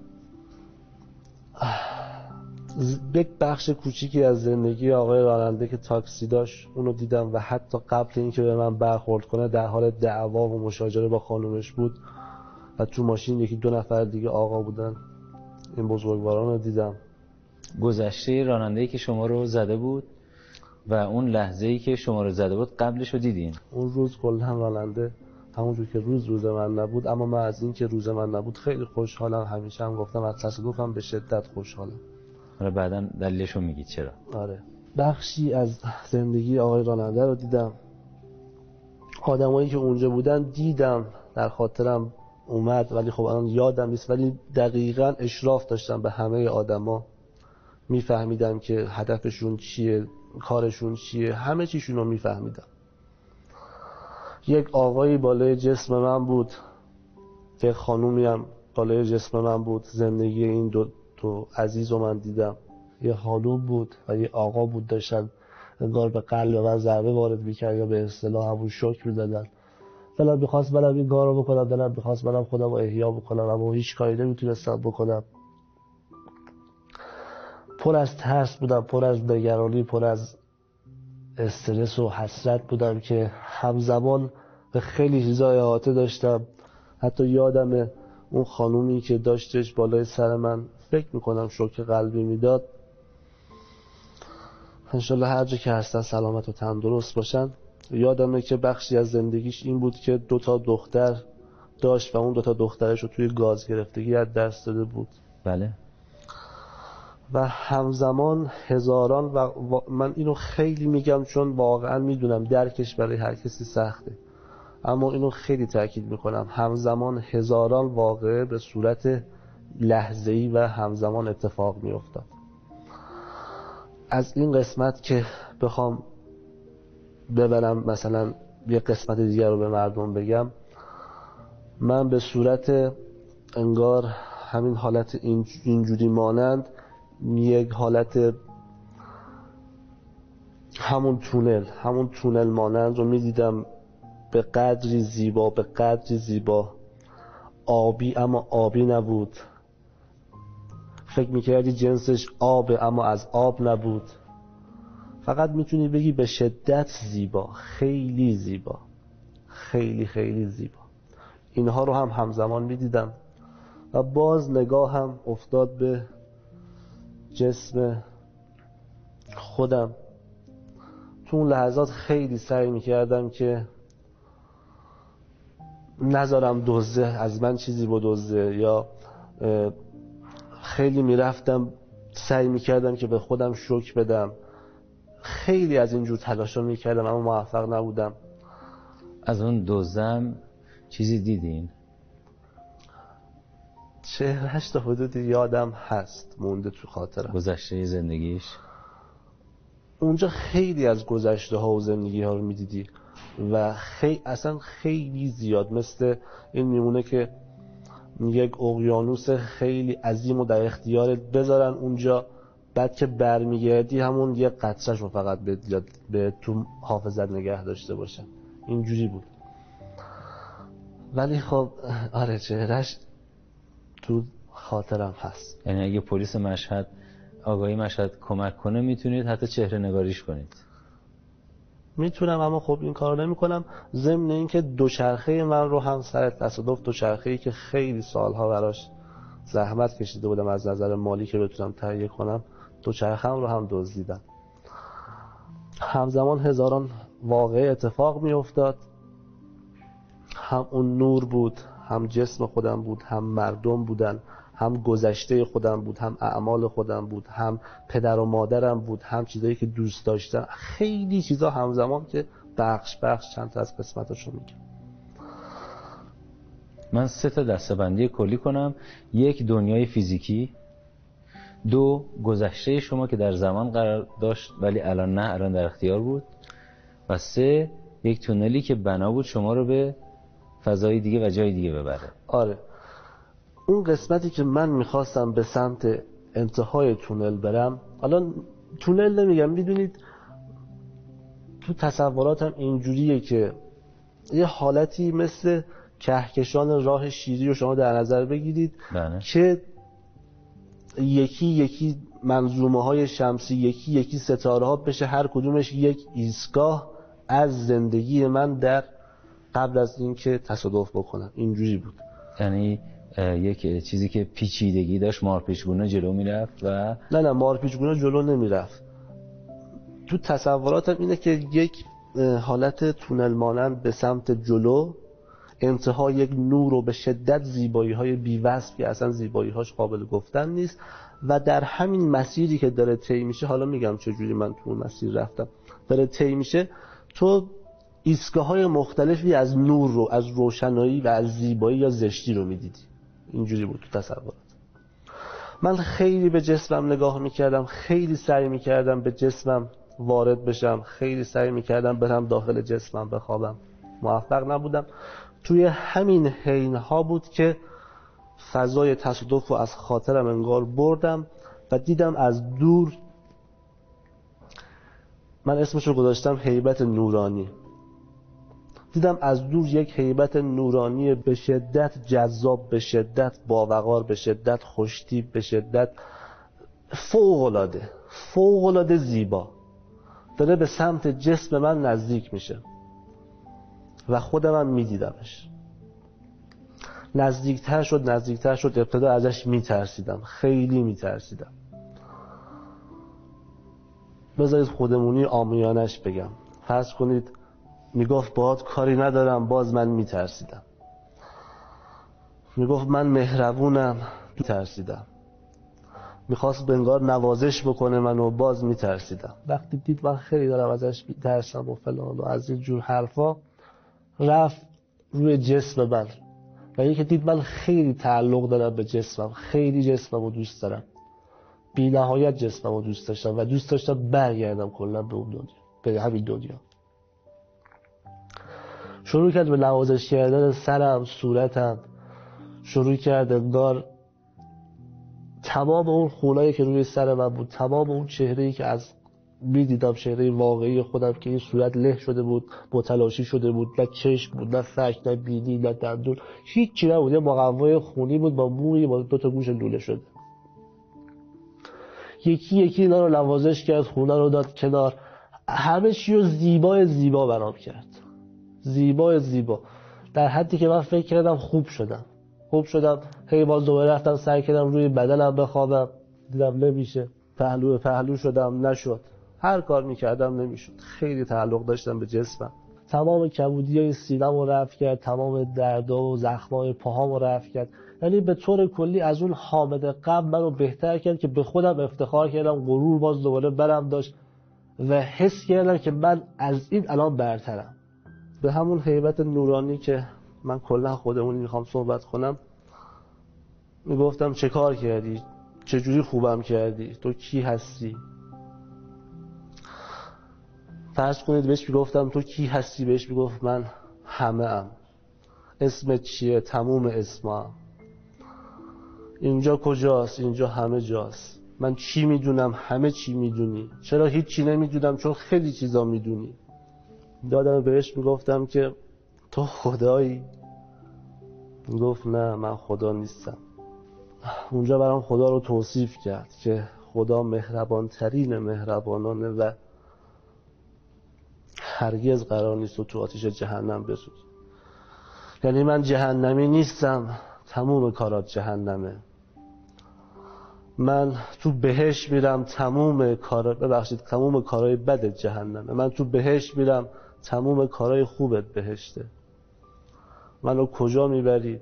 یک بخش کوچیکی از زندگی آقای راننده که تاکسی داشت اونو دیدم و حتی قبل اینکه به من برخورد کنه در حال دعوا و مشاجره با خانومش بود و تو ماشین یکی دو نفر دیگه آقا بودن. این بزرگواران رو دیدم. گذشته راننده‌ای که شما رو زده بود و اون لحظه‌ای که شما رو زده بود قبلش رو دیدین؟ اون روز کلا راننده همونجور که روز روز من نبود اما من از اینکه روز من نبود خیلی خوشحالم. همیشه هم گفتم از تصادفم به شدت خوشحالم. حالا بعدا دلیلش رو میگید چرا؟ آره. بخشی از زندگی آقای راننده رو دیدم. آدمایی که اونجا بودن دیدم در خاطرم اومد ولی خب الان یادم نیست. ولی دقیقا اشراف داشتم به همه آدما. میفهمیدم که هدفشون چیه کارشون چیه همه چیشون رو میفهمیدم. یک آقایی بالای جسم من بود. یک خانومی هم بالای جسم من بود. زندگی این دو, دو عزیز رو من دیدم. یه خانوم بود و یه آقا بود داشتن انگار به قلب من ضربه وارد می‌کرد یا به اصطلاح همون شوک می‌دادن. دلم می‌خواست برم این کار رو بکنم دلم می‌خواست برم خودم رو احیا بکنم اما هیچ کاری نمی‌تونستم بکنم. پر از ترس بودم پر از نگرانی پر از استرس و حسرت بودم که همزمان به خیلی چیزا احاطه داشتم. حتی یادم اون خانومی که داشتش بالای سر من فکر می‌کنم شوک قلبی می‌داد. انشالله هر جا که هستن سلامت و تندرست باشن. یادمه که بخشی از زندگیش این بود که دو تا دختر داشت و اون دو تا دخترش رو توی گاز گرفتگی از دست داده بود. بله. و همزمان هزاران و و من اینو خیلی میگم چون واقعا می‌دونم درکش برای هر کسی سخته. اما اینو خیلی تاکید می‌کنم. همزمان هزاران واقعه به صورت لحظه‌ای و همزمان اتفاق میافتاد. از این قسمت که بخوام ببرم مثلا یه قسمت دیگر رو به مردم بگم من به صورت انگار همین حالت اینجوری مانند یک حالت همون تونل همون تونل مانند رو می‌دیدم به قدری زیبا به قدری زیبا. آبی اما آبی نبود. فکر می‌کردی جنسش آب اما از آب نبود. فقط می‌تونی بگی به شدت زیبا خیلی زیبا خیلی خیلی زیبا. اینها رو هم همزمان می‌دیدم و باز نگاه هم افتاد به جسم خودم. تو اون لحظات خیلی سعی می‌کردم که نذارم دوزه از من چیزی بدزده یا خیلی می‌رفتم سعی می‌کردم که به خودم شک بدم. خیلی از اینجور تلاشا می‌کردم اما موفق نبودم. از اون دوزم چیزی دیدین؟ چهرهش تا حدود یادم هست مونده تو خاطرم. گذشته زندگیش؟ اونجا خیلی از گذشته ها و زندگی ها رو می‌دیدی و خیلی اصلا خیلی زیاد مثل این میمونه که یک اقیانوس خیلی عظیم و در اختیارت بذارن اونجا. بعد که برمیگردی همون یه قطرش رو فقط به, به تو حافظت نگه داشته باشن اینجوری بود. ولی خب آره چهرش تو خاطرم هست. یعنی اگه پلیس مشهد آگاهی مشهد کمک کنه می‌تونید حتی چهره نگاریش کنید. می‌تونم اما خب این کار نمی کنم ضمن اینکه دوچرخه من رو هم سر تصادف دوچرخه ای که خیلی سالها براش زحمت کشیده بودم از نظر مالی که بتونم تهیه کنم دوچرخه رو هم دزدیدم. همزمان هزاران واقع اتفاق می افتاد هم اون نور بود هم جسم خودم بود هم مردم بودن. هم گذشته خودم بود هم اعمال خودم بود هم پدر و مادرم بود هم چیزایی که دوست داشتم. خیلی چیزا همزمان که بخش بخش چند تا از قسمتاشو میگم. من سه تا دستبندی کلی کنم. یک دنیای فیزیکی. دو گذشته شما که در زمان قرار داشت ولی الان نه الان در اختیار بود. و سه یک تونلی که بنا بود شما رو به فضای دیگه و جای دیگه ببره. آره. اون قسمتی که من می‌خواستم به سمت انتهای تونل برم حالا تونل نمیگم می‌دونید تو تصوراتم اینجوریه که یه حالتی مثل کهکشان راه شیری رو شما در نظر بگیرید بله. که یکی یکی منظومه های شمسی یکی یکی ستاره ها بشه هر کدومش یک ایستگاه از زندگی من در قبل از اینکه تصادف بکنم اینجوری بود یعنی یک چیزی که پیچیدگی داشت مارپیچگونه جلو می‌رفت و نه نه مارپیچگونه جلو نمی‌رفت. تو تصوراتم اینه که یک حالت تونل مانند به سمت جلو انتها یک نور و به شدت زیبایی های بیوصف که اصلا زیبایی هاش قابل گفتن نیست و در همین مسیری که داره طی میشه حالا میگم چجوری من تو مسیر رفتم. داره طی میشه تو ایستگاه های مختلفی از نور رو از روشنایی و از زیبایی یا زشتی رو می‌دیدی. اینجوری بود تو تصورات. من خیلی به جسمم نگاه می‌کردم خیلی سعی می‌کردم به جسمم وارد بشم خیلی سعی می‌کردم برم داخل جسمم بخوابم. موفق نبودم. توی همین حین ها بود که فضای تصادف رو از خاطرم انگار بردم و دیدم از دور من اسمش رو گذاشتم حیبت نورانی. دیدم از دور یک حیبت نورانی به شدت جذاب به شدت باوقار به شدت خوشتیب به شدت فوقلاده فوقلاده زیبا. داره به سمت جسم من نزدیک میشه و خودم هم میدیدمش. نزدیکتر شد نزدیکتر شد ابتدا ازش میترسیدم خیلی میترسیدم. بذارید خودمونی آمیانش بگم. فرض کنید می‌گفت باید کاری ندارم باز من میترسیدم. می‌گفت من مهربونم میترسیدم. می‌خواست بنگار نوازش بکنه منو باز میترسیدم. وقتی دید من خیلی دارم ازش میترسم و فلان و از این جور حرفا رفت روی جسم من. و یکی دید من خیلی تعلق دارم به جسمم خیلی جسمم رو دوست دارم. بی نهایت جسمم رو دوست داشتم و دوست داشتم برگردم کلا به اون دنیا به همین دنیا. شروع کرد به نوازش کردن سرم صورتم. شروع کرد انگار تمام اون خونایی که روی سر من بود تمام اون چهره‌ای که از می‌دیدم چهره واقعی خودم که این صورت له شده بود متلاشی شده بود نه چشم بود نه فک نه بینی نه دندون. هیچی نبود یه مقوای خونی بود با موی با دو تا گوش لوله شده یکی یکی اینا رو نوازش کرد خونه رو داد کنار. همه چی رو زیبای زیبا برام کرد. زیبای زیبا. در حدی که من فکر کردم خوب شدم. خوب شدم. هی باز دوباره رفتم سعی کردم روی بدنم بخوابم. دیدم نمیشه. پهلو پهلو شدم. نشد. هر کار می‌کردم نمی‌شد. خیلی تعلق داشتم به جسمم. تمام کبودی های سینم رو کرد. تمام دردا و زخمای پاهام رو رفت کرد. یعنی به طور کلی از اون حامد قبل منو بهتر کرد که به خودم افتخار کردم. غرور باز دوباره برم داشت و حس کردم که من از این الان برترم. به همون حیبت نورانی که من کلا خودمون می‌خوام صحبت کنم می‌گفتم چه کار کردی؟ چجوری خوبم کردی؟ تو کی هستی؟ فرض کنید بهش می‌گفتم تو کی هستی؟ بهش می‌گفت من همه ام اسم چیه؟ تموم اسمم اینجا کجاست؟ اینجا همه جاست. من چی می‌دونم؟ همه چی می‌دونی. چرا هیچی نمی‌دونم؟ چون خیلی چیزا می‌دونی. دادم بهش می‌گفتم که تو خدایی؟ گفت نه من خدا نیستم. اونجا برام خدا رو توصیف کرد که خدا مهربان ترین مهربانانه و هرگز قرار نیست تو آتیش جهنم بسوز یعنی من جهنمی نیستم تموم کارات جهنمه. من تو بهش میرم تموم کار ببخشید تموم کارهای بد جهنمه. من تو بهش میرم تموم کارهای خوبت بهشته. منو کجا می‌برید؟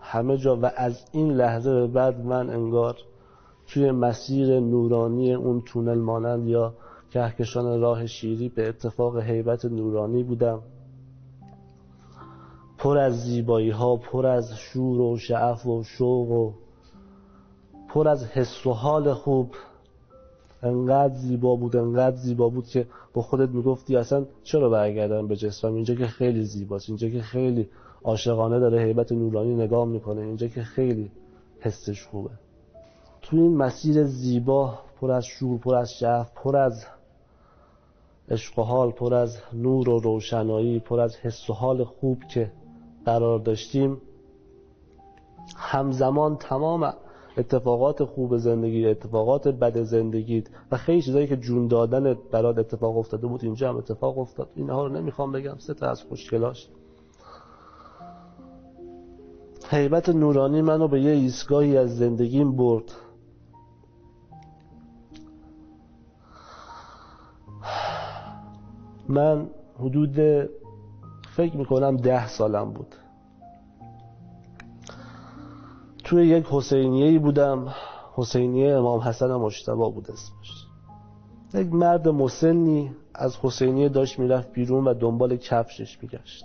همه جا. و از این لحظه به بعد من انگار توی مسیر نورانی اون تونل مانند یا کهکشان راه شیری به اتفاق حیبت نورانی بودم. پر از زیبایی ها پر از شور و شعف و شوق و پر از حس و حال خوب. انقدر زیبا بود انقدر زیبا بود که با خودت می‌گفتی اصلا چرا برگردم به جسمم؟ اینجا که خیلی زیباست اینجا که خیلی عاشقانه داره حیبت نورانی نگاه می‌کنه اینجا که خیلی حسش خوبه. تو این مسیر زیبا پر از شور پر از شعف پر از عشق و حال پر از نور و روشنایی پر از حس و حال خوب که قرار داشتیم همزمان تمام اتفاقات خوب زندگی اتفاقات بد زندگیت و خیلی چیزایی که جون دادن برات اتفاق افتاده بود اینجا هم اتفاق افتاد. اینها رو نمی‌خوام بگم سه تا از خوشگلاش حیبت نورانی منو به یه ایستگاهی از زندگیم برد. من حدود فکر می‌کنم ده سالم بود. توی یک حسینیه بودم. حسینیه امام حسن مشتبا بود اسمش. یک مرد مسنی از حسینیه داشت می‌رفت بیرون و دنبال کفشش میگشت.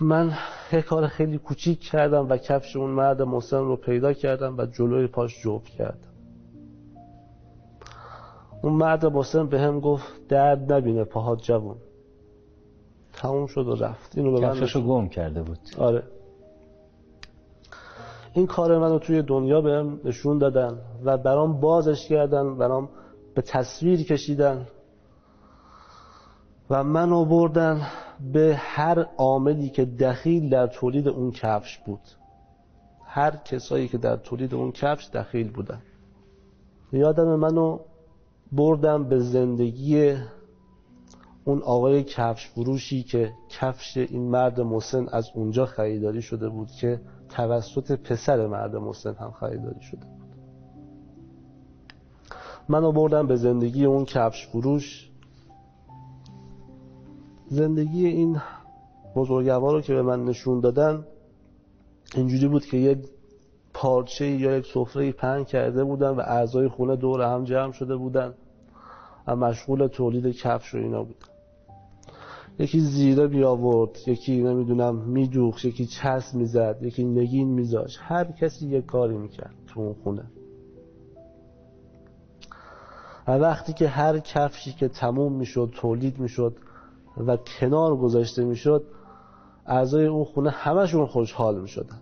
من یک کار خیلی کوچیک کردم و کفش اون مرد مسن رو پیدا کردم و جلوی پاش جوب کردم. اون مرد مسن به هم گفت درد نبینه پاهات جوون. تموم شد و رفت. اینو به من کفششو گم کرده بود. آره. این کار منو توی دنیا بهم نشون دادن و برام بازش کردن برام به تصویر کشیدن و منو بردن به هر عاملی که دخیل در تولید اون کفش بود. هر کسایی که در تولید اون کفش دخیل بودن. یادم منو بردم به زندگی اون آقای کفش فروشی که کفش این مرد مسن از اونجا خریداری شده بود که توسط پسر مرد مسن هم خریداری شده بود. منو بردم به زندگی اون کفش فروش. زندگی این بزرگوار رو که به من نشون دادن اینجوری بود که یک پارچه یا یک سفره پهن کرده بودن و اعضای خونه دور هم جمع شده بودن و مشغول تولید کفش و اینا بودن. یکی زیره بی آورد یکی نمی‌دونم میدوخت یکی چسب می‌زد یکی نگین میذاش هر کسی یه کاری می‌کرد تو اون خونه. و وقتی که هر کفشی که تموم می‌شد تولید می‌شد و کنار گذاشته می‌شد اعضای اون خونه همشون خوشحال می‌شدن.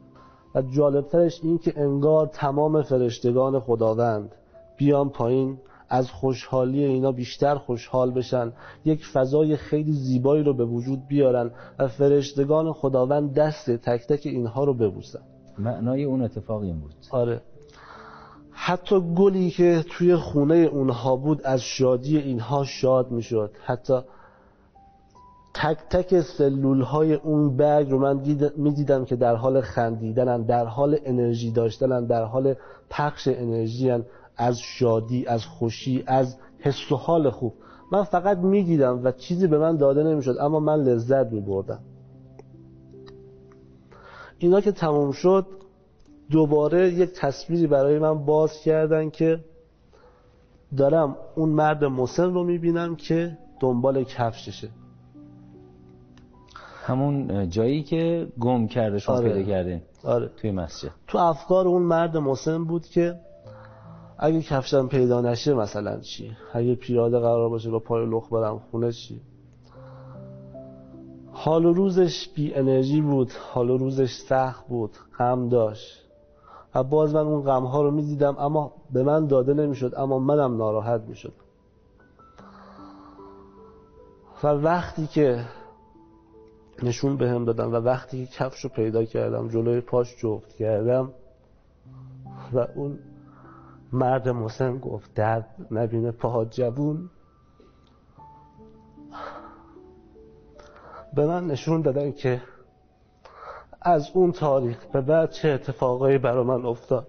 و جالبترش این که انگار تمام فرشتگان خداوند بیان پایین از خوشحالی اینا بیشتر خوشحال بشن. یک فضای خیلی زیبایی رو به وجود بیارن و فرشتگان خداوند دست تک تک اینها رو ببوسن. معنای اون اتفاق این بود. آره. حتی گلی که توی خونه اونها بود از شادی اینها شاد می‌شد. حتی تک تک سلول های اون برگ رو من می‌دیدم که در حال خندیدنن در حال انرژی داشتنن در حال پخش انرژی هن. از شادی از خوشی از حس و حال خوب. من فقط می‌دیدم و چیزی به من داده نمی‌شد اما من لذت میبردم. اینا که تموم شد دوباره یک تصویری برای من باز کردن که دارم اون مرد مسن رو می‌بینم که دنبال کفششه. همون جایی که گم کرده شما آره. پیدا کردین آره. توی مسجد. تو افکار اون مرد مسن بود که اگه کفشم پیدا نشه مثلا چی؟ اگه پیاده قرار باشه با پای لخ برم خونه چی؟ حال و روزش بی انرژی بود حال و روزش سخت بود غم داشت. و باز من اون غم ها رو می دیدم اما به من داده نمی‌شد اما منم ناراحت می شد و وقتی که نشون به هم دادم و وقتی که کفش رو پیدا کردم جلوی پاش جفت کردم و اون مرد مسن گفت درد نبینه پاها جوون. به من نشون دادن که از اون تاریخ به بعد چه اتفاقایی برا من افتاد.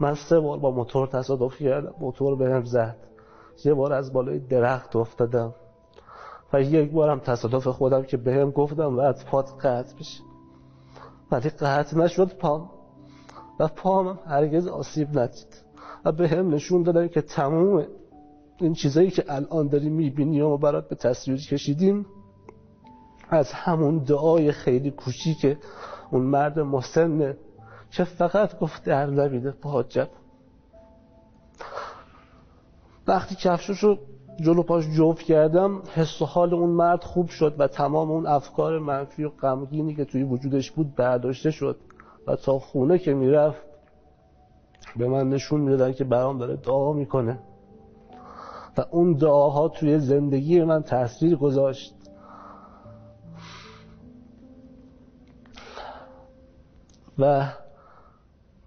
من سه بار با موتور تصادف کردم موتور بهم زد. یه بار از بالای درخت افتادم و یک بارم تصادف خودم که بهم گفتم و از پات قطع بشه. ولی قطع نشد پام و پام هرگز آسیب ندید و به هم نشون دادن که تموم این چیزایی که الان داری می‌بینی و برات به تصویر کشیدیم از همون دعای خیلی کوچیک اون مرد مسنه که فقط گفت در نبیده پاجب. وقتی کفششو جلو پاش جفت کردم حس و حال اون مرد خوب شد و تمام اون افکار منفی و غمگینی که توی وجودش بود برداشته شد. و تا خونه که می‌رفت به من نشون می‌دادن که برام داره دعا می‌کنه. و اون دعاها توی زندگی من تاثیر گذاشت. و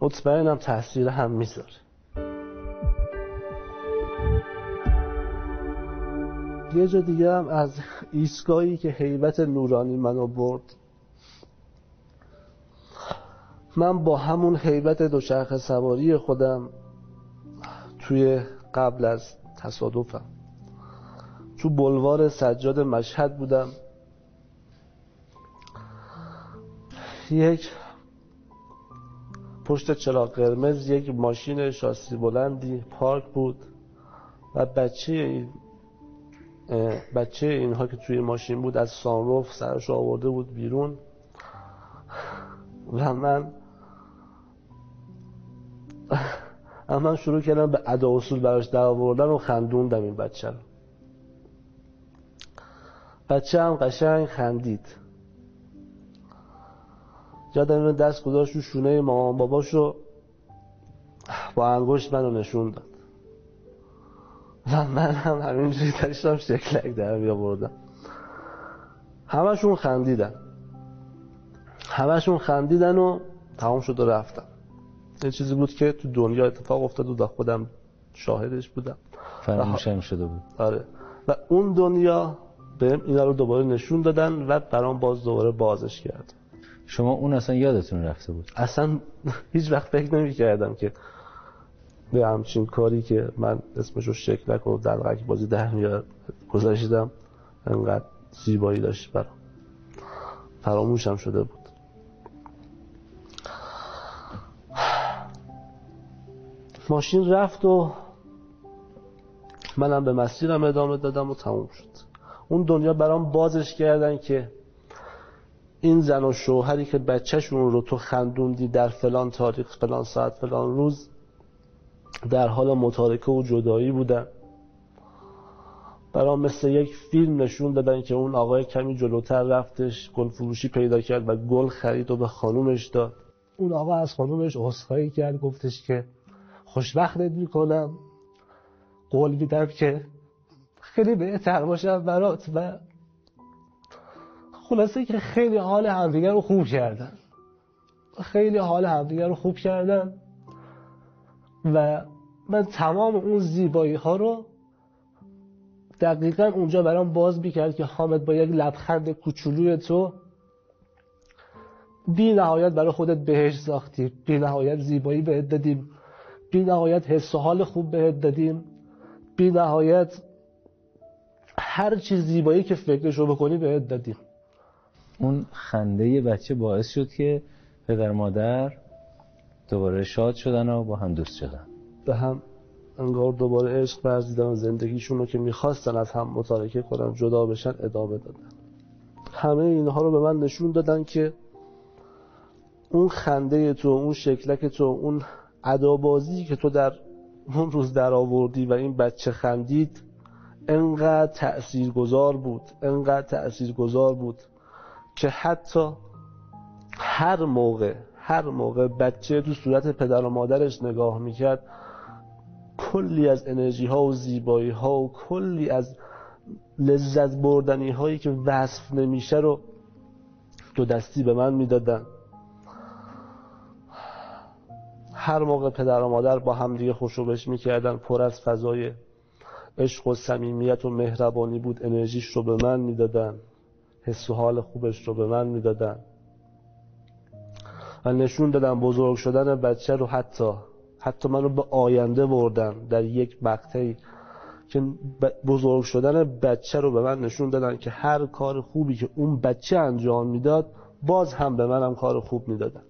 مطمئنم تاثیر هم می‌ذاره. یه جا دیگه هم از ایستگاهی که حیبت نورانی منو برد من با همون حیبت دوچرخه سواری خودم توی قبل از تصادفم. تو بلوار سجاد مشهد بودم. یک پشت چراغ قرمز یک ماشین شاسی بلندی پارک بود و بچه این بچه اینها که توی ماشین بود از سانروف سرش آورده بود بیرون. و من (laughs) من شروع کردم به ادا اصول براش در آوردن و خندوندم این بچه رو. بچه هم قشنگ خندید. یادم دست گذاشت رو شونه مامان باباشو با انگشت منو نشون داد. و من هم همینجوری داشتم شکلک در آوردم همشون خندیدن. همشون خندیدن و تمام شد و رفتم یه چیزی بود که تو دنیا اتفاق افتاد و خودم شاهدش بودم. فراموشم شده بود. آره. و اون دنیا بهم اینا رو دوباره نشون دادن و برام باز دوباره بازش کرد شما اون اصلا یادتون رفته بود؟ اصلا (laughs) هیچ وقت فکر نمی کردم که به همچین کاری که من اسمشو شکلک و دلغک بازی در میاد گذاشتم. انقدر زیبایی داشت برام. فراموشم شده بود. ماشین رفت و منم به مسیرم ادامه دادم و تموم شد. اون دنیا برام بازش کردن که این زن و شوهری که بچهشون رو تو خندوندی در فلان تاریخ فلان ساعت فلان روز در حال متارکه و جدایی بودن. برام مثل یک فیلم نشون دادن که اون آقای کمی جلوتر رفتش گل فروشی پیدا کرد و گل خرید و به خانومش داد. اون آقا از خانومش عذرخواهی کرد گفتش که خوشبختت می‌کنم. قول میدم که خیلی بهتر باشم برات و خلاصه که خیلی حال همدیگر رو خوب کردن خیلی حال همدیگر رو خوب کردن و من تمام اون زیبایی ها رو دقیقا اونجا برام باز می‌کرد که حامد با یک لبخند کوچولوی تو بی نهایت برای خودت بهش ساختی. بی نهایت زیبایی بهت دادیم بی نهایت حس و حال خوب بهت دادیم. بی نهایت هر چیز زیبایی که فکرشو بکنی بهت دادیم. اون خنده بچه باعث شد که پدر مادر دوباره شاد شدن و با هم دوست شدن. به هم انگار دوباره عشق ورزیدن و زندگیشون رو که می‌خواستن از هم متارکه کنن جدا بشن ادامه دادن. همه اینها رو به من نشون دادن که اون خنده تو اون شکلک تو اون ادابازی که تو در اون روز در آوردی و این بچه خندید انقدر تأثیرگذار بود انقدر تأثیرگذار بود که حتی هر موقع هر موقع بچه تو صورت پدر و مادرش نگاه می‌کرد کلی از انرژی ها و زیبایی ها و کلی از لذت بردنی هایی که وصف نمیشه رو دو دستی به من می‌دادن. هر موقع پدر و مادر با هم دیگه خوشوبش می‌کردن پر از فضای عشق و صمیمیت و مهربانی بود. انرژیش رو به من می‌دادن. حس و حال خوبش رو به من می‌دادن. و نشون دادن بزرگ شدن بچه رو حتی حتی من رو به آینده بردن در یک مقطعی که بزرگ شدن بچه رو به من نشون دادن که هر کار خوبی که اون بچه انجام می‌داد باز هم به منم کار خوب می‌دادن.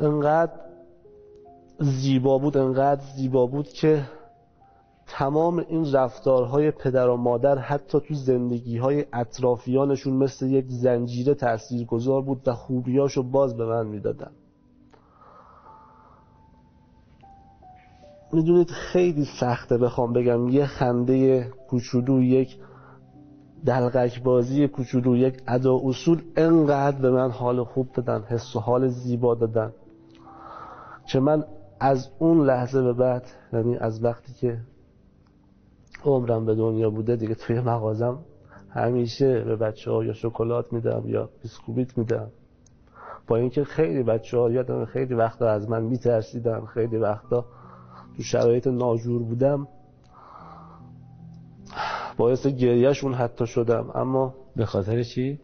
انقدر زیبا بود انقدر زیبا بود که تمام این رفتارهای پدر و مادر حتی تو زندگی های اطرافیانشون مثل یک زنجیره تأثیر گذار بود و خوبیاشو باز به من می‌دادن. می‌دونید خیلی سخته بخوام بگم یه خنده کوچولو یک دلغک بازی کوچولو یک ادا اصول انقدر به من حال خوب دادن حس و حال زیبا دادن. که من از اون لحظه به بعد یعنی از وقتی که عمرم به دنیا بوده دیگه توی مغازم همیشه به بچه ها یا شکلات میدم یا بیسکویت میدم. با اینکه خیلی بچه ها یادم خیلی وقتا از من میترسیدن خیلی وقتا تو شرایط ناجور بودم. باعث گریهشون حتی شدم. اما به خاطر چی؟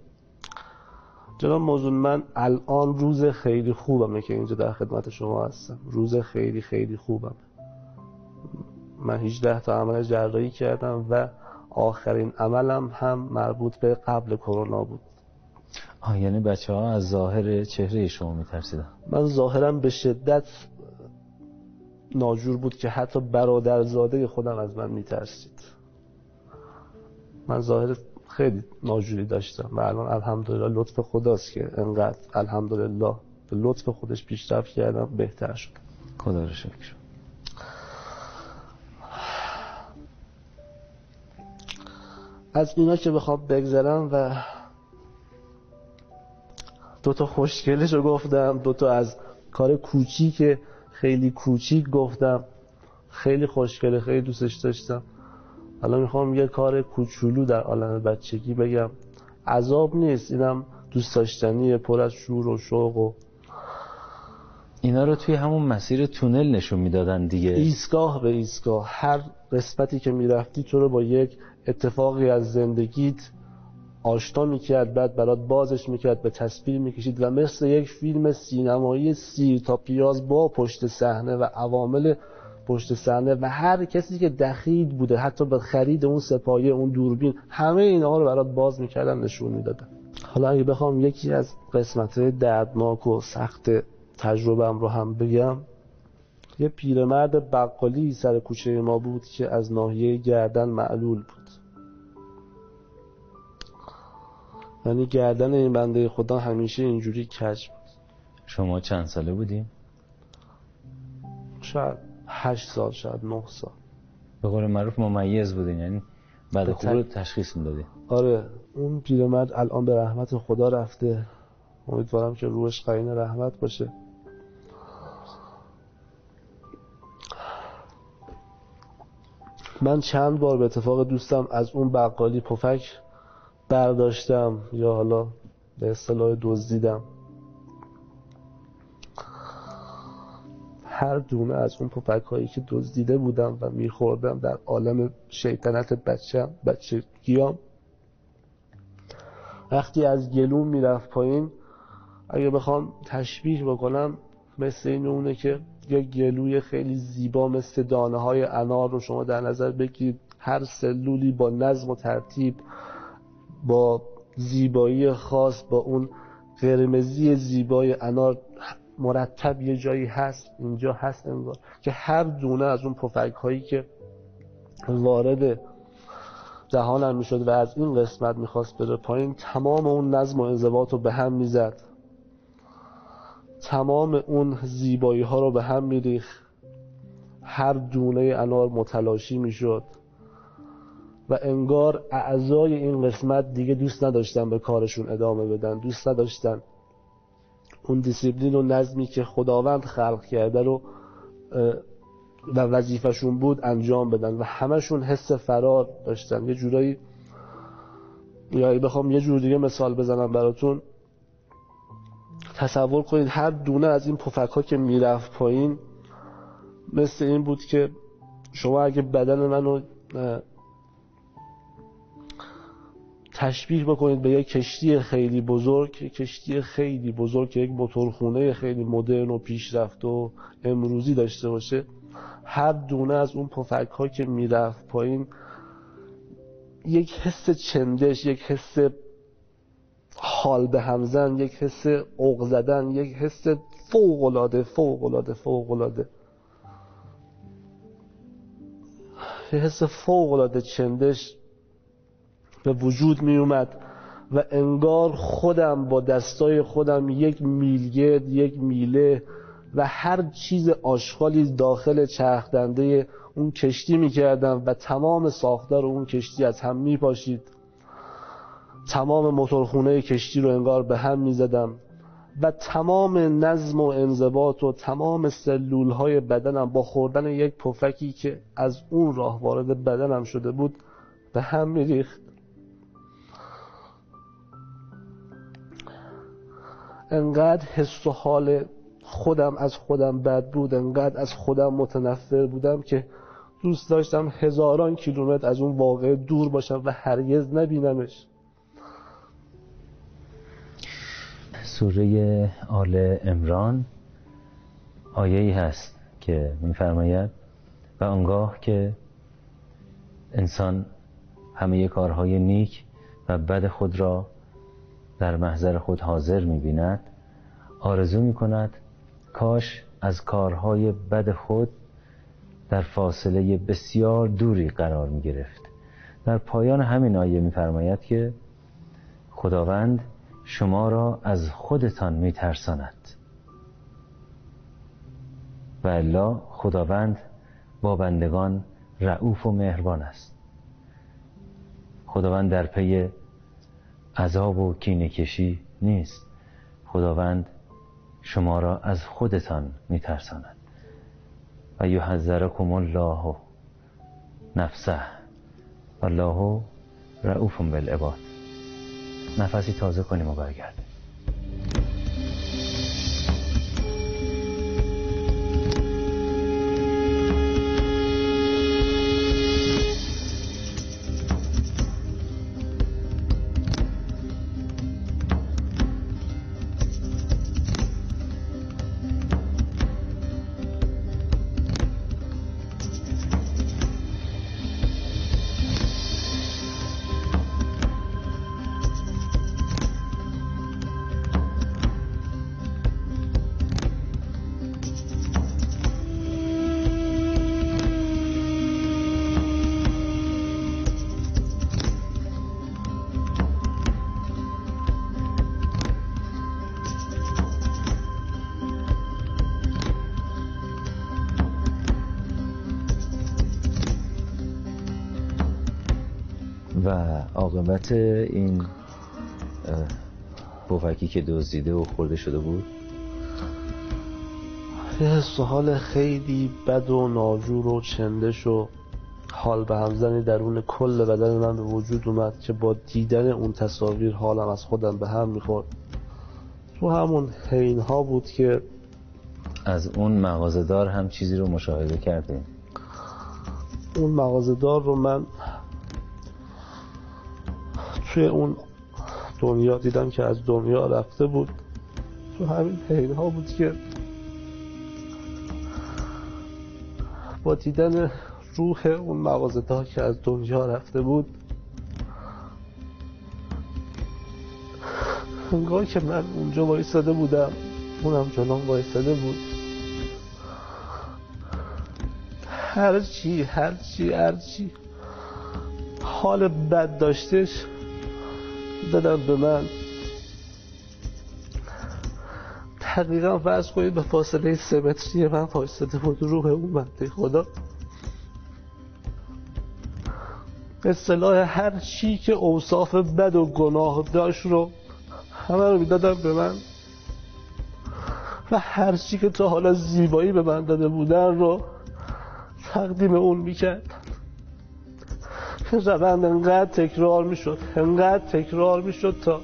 جناب موضوع من الان روز خیلی خوبمه که اینجا در خدمت شما هستم. روز خیلی خیلی خوبم. من 18 تا عمل جراحی کردم و آخرین عملم هم مربوط به قبل کرونا بود. آه یعنی بچه ها از ظاهر چهره شما میترسیدن؟ من ظاهرم به شدت ناجور بود که حتی برادرزاده خودم از من میترسید. من ظاهر خیلی ناجوری داشتم و الان الحمدلله لطف خداست که انقدر الحمدلله به لطف خودش پیشرفت کردم بهتر شد. خدا رو شکر. از اینا که بخوام بگذرم و دوتا خوشگلش رو گفتم دوتا از کار کوچیک خیلی کوچیک گفتم. خیلی خوشگله خیلی دوستش داشتم. حالا می‌خوام یه کار کوچولو در عالم بچگی بگم. عذاب نیست اینم دوست داشتنیه پر از شور و شوق و اینا رو توی همون مسیر تونل نشون می‌دادن دیگه. ایستگاه به ایستگاه. هر قسمتی که می‌رفتی تو رو با یک اتفاقی از زندگیت آشنا می‌کرد بعد برات بازش می‌کرد به تصویر می‌کشید و مثل یک فیلم سینمایی سیر تا پیاز با پشت صحنه و عوامل پشت صحنه و هر کسی که دخیل بوده حتی به خرید اون سپایه اون دوربین همه اینها رو برات باز می‌کردن نشون می‌دادن. حالا اگه بخوام یکی از قسمت دردناک و سخت تجربهم رو هم بگم یه پیرمرد بقالی سر کوچه ما بود که از ناحیه گردن معلول بود. یعنی گردن این بنده خدا همیشه اینجوری کج بود. شما چند ساله بودیم؟ شاید. هشت سال شاید نه سال. به قول معروف ممیز بودین یعنی بعد خوب رو تشخیص می‌دادی آره اون پیرمرد الان به رحمت خدا رفته. امیدوارم که روش قرین رحمت باشه. من چند بار به اتفاق دوستم از اون بقالی پفک برداشتم یا حالا به اصطلاح دزدیدم. هر دونه از اون پفک هایی که دزدیده بودم و میخوردم در عالم شیطنت بچه گیام وقتی از گلوم می‌رفت پایین اگه بخوام تشبیه بکنم مثل این اونه که یه گلوی خیلی زیبا مثل دانه های انار رو شما در نظر بگیرید. هر سلولی با نظم و ترتیب با زیبایی خاص با اون قرمزی زیبای انار مرتب یه جایی هست اینجا هست انگار. که هر دونه از اون پفک هایی که وارد دهانم می‌شد و از این قسمت می‌خواست بره پایین تمام اون نظم و انضباط رو به هم می‌زد. تمام اون زیبایی ها رو به هم میریخ هر دونه انار متلاشی می‌شد. و انگار اعضای این قسمت دیگه دوست نداشتن به کارشون ادامه بدن دوست نداشتن اون دیسیپلین و نظمی که خداوند خلق کرده رو و وظیفشون بود انجام بدن و همشون حس فرار داشتن. یه جورایی یا بخوام یه جور دیگه مثال بزنم براتون. تصور کنید هر دونه از این پفک ها که می‌رفت پایین مثل این بود که شما اگه بدن منو تشبیه بکنید به یک کشتی خیلی بزرگ کشتی خیلی بزرگ که یک موتورخونه خیلی مدرن و پیشرفت و امروزی داشته باشه. هر دونه از اون پفک ها که می‌رفت پایین یک حس چندش یک حس حال به همزن یک حس اوق زدن یک حس فوق العاده فوق العاده فوق العاده یک حس فوق العاده چندش به وجود می اومد و انگار خودم با دستای خودم یک میلگرد یک میله و هر چیز آشغالی داخل چرخدنده اون کشتی می‌کردم و تمام ساختار اون کشتی از هم میپاشید. تمام موتورخونه کشتی رو انگار به هم می‌زدم و تمام نظم و انضباط و تمام سلول های بدنم با خوردن یک پفکی که از اون راه وارد بدنم شده بود به هم میریخت. انقدر حس و حال خودم از خودم بد بود انقدر از خودم متنفر بودم که دوست داشتم هزاران کیلومتر از اون واقع دور باشم و هرگز نبینمش. سوره آل امران آیه ای هست که میفرماید و آنگاه که انسان همه کارهای نیک و بد خود را در محضر خود حاضر می‌بیند آرزو می‌کند کاش از کارهای بد خود در فاصله بسیار دوری قرار می گرفت در پایان همین آیه میفرماید که خداوند شما را از خودتان می ترساند و الا خداوند با بندگان رعوف و مهربان است. خداوند در پی عذاب و کینکشی نیست. خداوند شما را از خودتان میترساند. و یحذرکم الله نفسه. والله رعوف بالعباد. نفسی تازه کنیم و برگردیم. عاقبت این پفکی که دزدیده و خورده شده بود؟ یه حال خیلی بد و ناجور و چندش و حال به همزنی درون کل بدن من به وجود اومد که با دیدن اون تصاویر حالم از خودم به هم می‌خورد. تو همون حین ها بود که از اون مغازدار هم چیزی رو مشاهده کردیم اون مغازدار رو من توی اون دنیا دیدم که از دنیا رفته بود. تو همین حین ها بود که با دیدن روح اون مغازدار که از دنیا رفته بود انگار که من اونجا وایستاده بودم. اونم جلوم وایستاده بود. هر چی هر چی هر چی حال بد داشتش دادم به من. تقریبا فرض کنید به فاصله سه متری من وایستاده بود روح اون بنده خدا. اصطلاح هر چی که اوصاف بد و گناه داشت رو همه رو می‌دادم به من. و هر چی که تا حالا زیبایی به من داده بودن رو تقدیم اون می‌کرد. روند انقدر تکرار می‌شد انقدر تکرار می‌شد تا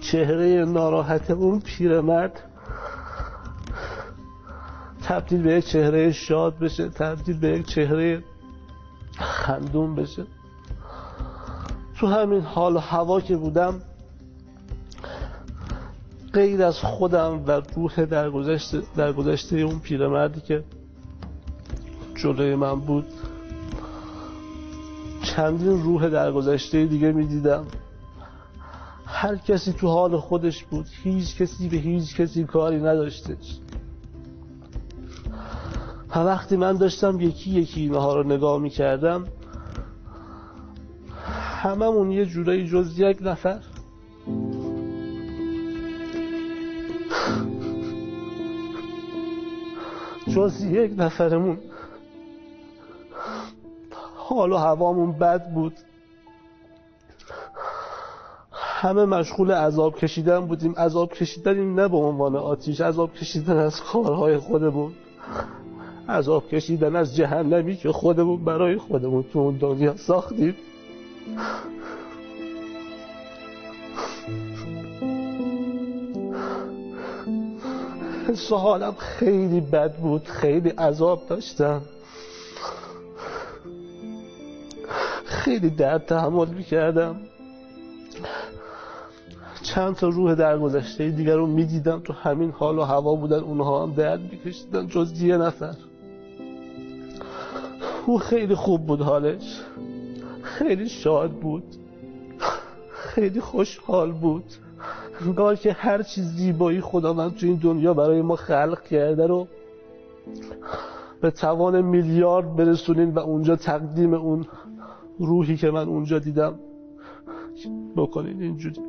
چهره ناراحت اون پیرمرد تبدیل به یک چهره شاد بشه تبدیل به یک چهره خندون بشه. تو همین حال و هوا که بودم غیر از خودم و روح در گذشته, اون پیرمردی که جلوی من بود چندین روح در گذشته دیگه می‌دیدم. هر کسی تو حال خودش بود هیچ کسی به هیچ کسی کاری نداشتش. و وقتی من داشتم یکی یکی اینها رو نگاه می‌کردم هممون یه جورایی جز یک نفر. جز یک نفرمون. حال و هوامون بد بود. همه مشغول عذاب کشیدن بودیم. عذاب کشیدن این نه به عنوان آتیش عذاب کشیدن از کارهای خودمون. عذاب کشیدن از جهنمی که خودمون برای خودمون تو اون دنیا ساختیم. حالم خیلی بد بود خیلی عذاب داشتم. خیلی درد تحمل می‌کردم. چند تا روح درگذشته دیگر رو می‌دیدم تو همین حال و هوا بودن اونها هم درد میکشیدن جز یه نفر. او خیلی خوب بود حالش. خیلی شاد بود. خیلی خوشحال بود. انگار که هر چیز زیبایی خداوند تو این دنیا برای ما خلق کرده رو به توان میلیارد برسونین و اونجا تقدیم اون روحی که من اونجا دیدم. بکنین اینجوری.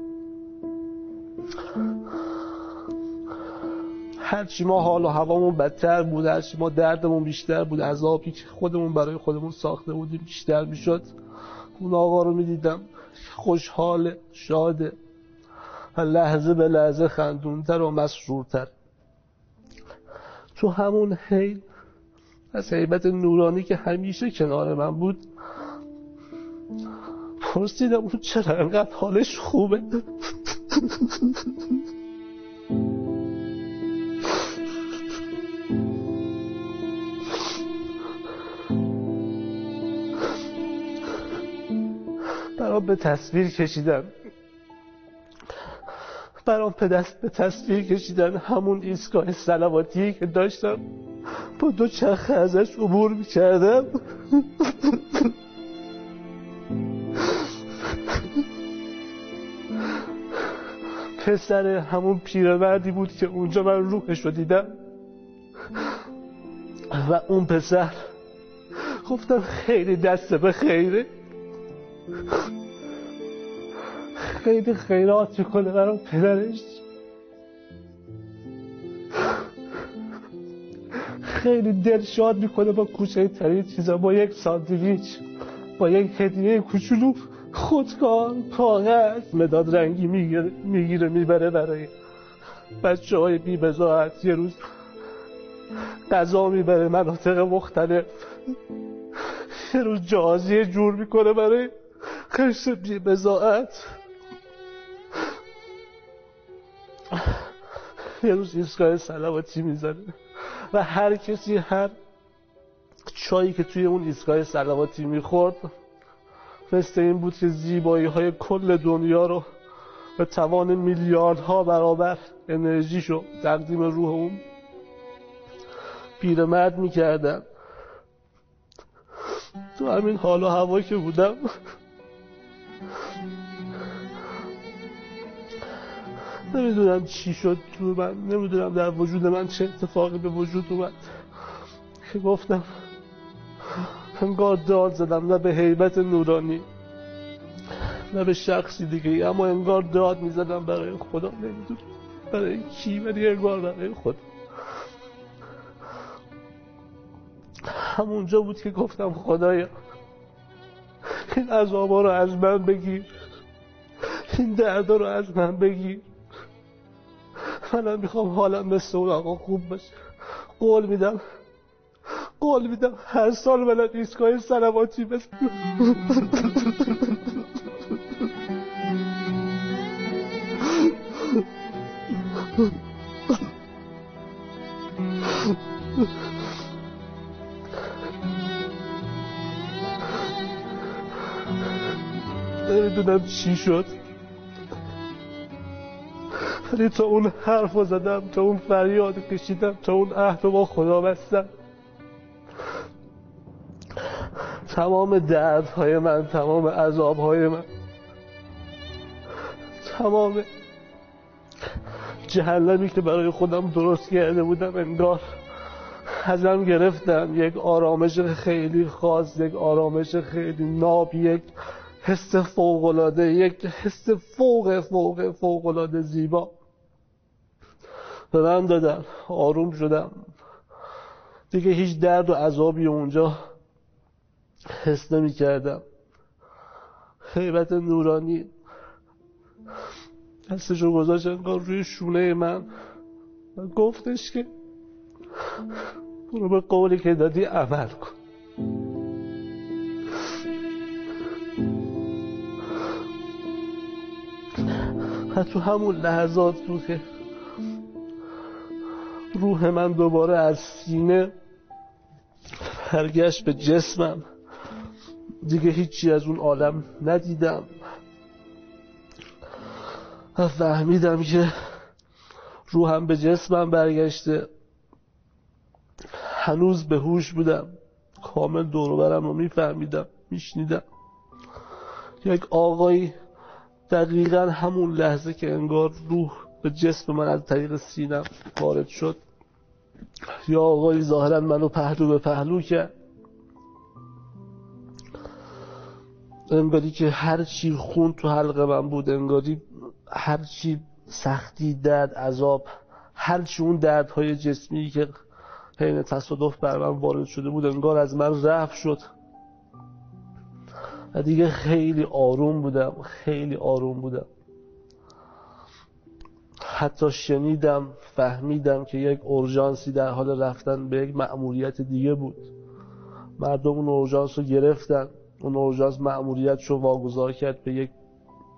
هرچی ما حال و هوامون بدتر بود هرچی ما دردمون بیشتر بود عذابی که خودمون برای خودمون ساخته بودیم بیشتر می‌شد. اون آقا رو می‌دیدم. خوشحال شاده لحظه به لحظه خندونتر و مسرورتر. تو همون حین از حیبت نورانی که همیشه کنار من بود پرسیدم اون چرا انقدر حالش خوبه؟ برام به تصویر کشیدم برام به دست به تصویر کشیدن همون ایستگاه سلواتی که داشتم. با دو چرخ ازش عبور می‌کردم. پسر همون پیرمردی بود که اونجا من روحش رو دیدم. و اون پسر گفتم خیلی دست به خیره. خیلی خیرات می‌کنه برای پدرش. خیلی دل شاد می‌کنه با کوچه ترین چیزا با یک ساندویچ با یک هدیه کوچولو. خودکار کاغذ مداد رنگی می‌گیره می‌بره برای بچه های بی بزاعت یه روز غذا می‌بره مناطق مختلف. یه روز جازیه جور می‌کنه برای خشت بی بزاعت یه روز ایستگاه سلواتی می‌زنه و هر کسی هر چایی که توی اون ایستگاه سلواتی می‌خورد مثل این بود که زیبایی های کل دنیا رو به توان میلیاردها برابر انرژیشو تقدیم روح اون پیرمرد می‌کردن. تو همین حال و هوا که بودم. نمی‌دونم چی شد تو من نمی‌دونم در وجود من چه اتفاقی به وجود اومد. که گفتم انگار داد زدم نه به حیبت نورانی نه به شخصی دیگه اما انگار داد می‌زدم برای خدا. نمی‌دونم برای کی ولی انگار برای خدا. همونجا بود که گفتم خدایا این عذابا رو از من بگیر. این دردا رو از من بگیر. منم می‌خوام حالم مثل اون آقا خوب باشه قول میدم قول میدم هر سال منم ایستگاه سلواتی بس نمی‌دونم چی شد. ولی تا اون حرف زدم تا اون فریاد کشیدم تا اون عهد با خدا بستم. تمام دردهای من تمام عذابهای من تمام جهنمی که برای خودم درست کرده بودم انگار ازم گرفتم. یک آرامش خیلی خاص یک آرامش خیلی ناب یک حس فوقلاده یک حس فوق فوق فوقلاده زیبا به من دادن. آروم شدم. دیگه هیچ درد و عذابی اونجا حس نمی کردم حیبت نورانی. دستشو گذاشت انگار روی شونه من. و گفتش که برو به قولی که دادی عمل کن. و تو همون لحظات بود که روح من دوباره از سینه برگشت به جسمم. دیگه هیچی از اون عالم ندیدم. فهمیدم که روحم به جسمم برگشته. هنوز به هوش بودم. کامل دوروبرم رو میفهمیدم میشنیدم. یک آقایی دقیقا همون لحظه که انگار روح به جسم من از طریق سینم وارد شد یا آقایی ظاهرا منو پهلو به پهلو کرد. انگاری که هر چی خون تو حلق من بود انگاری هر چی سختی درد عذاب هر چی اون دردهای جسمی که حین تصادف بر من وارد شده بود انگار از من رفت شد. و دیگه خیلی آروم بودم خیلی آروم بودم. حتی شنیدم فهمیدم که یک اورژانسی در حال رفتن به یک مأموریت دیگه بود. مردم اون اورژانس رو گرفتن. اون اورژانس مأموریت رو واگذار کرد به یک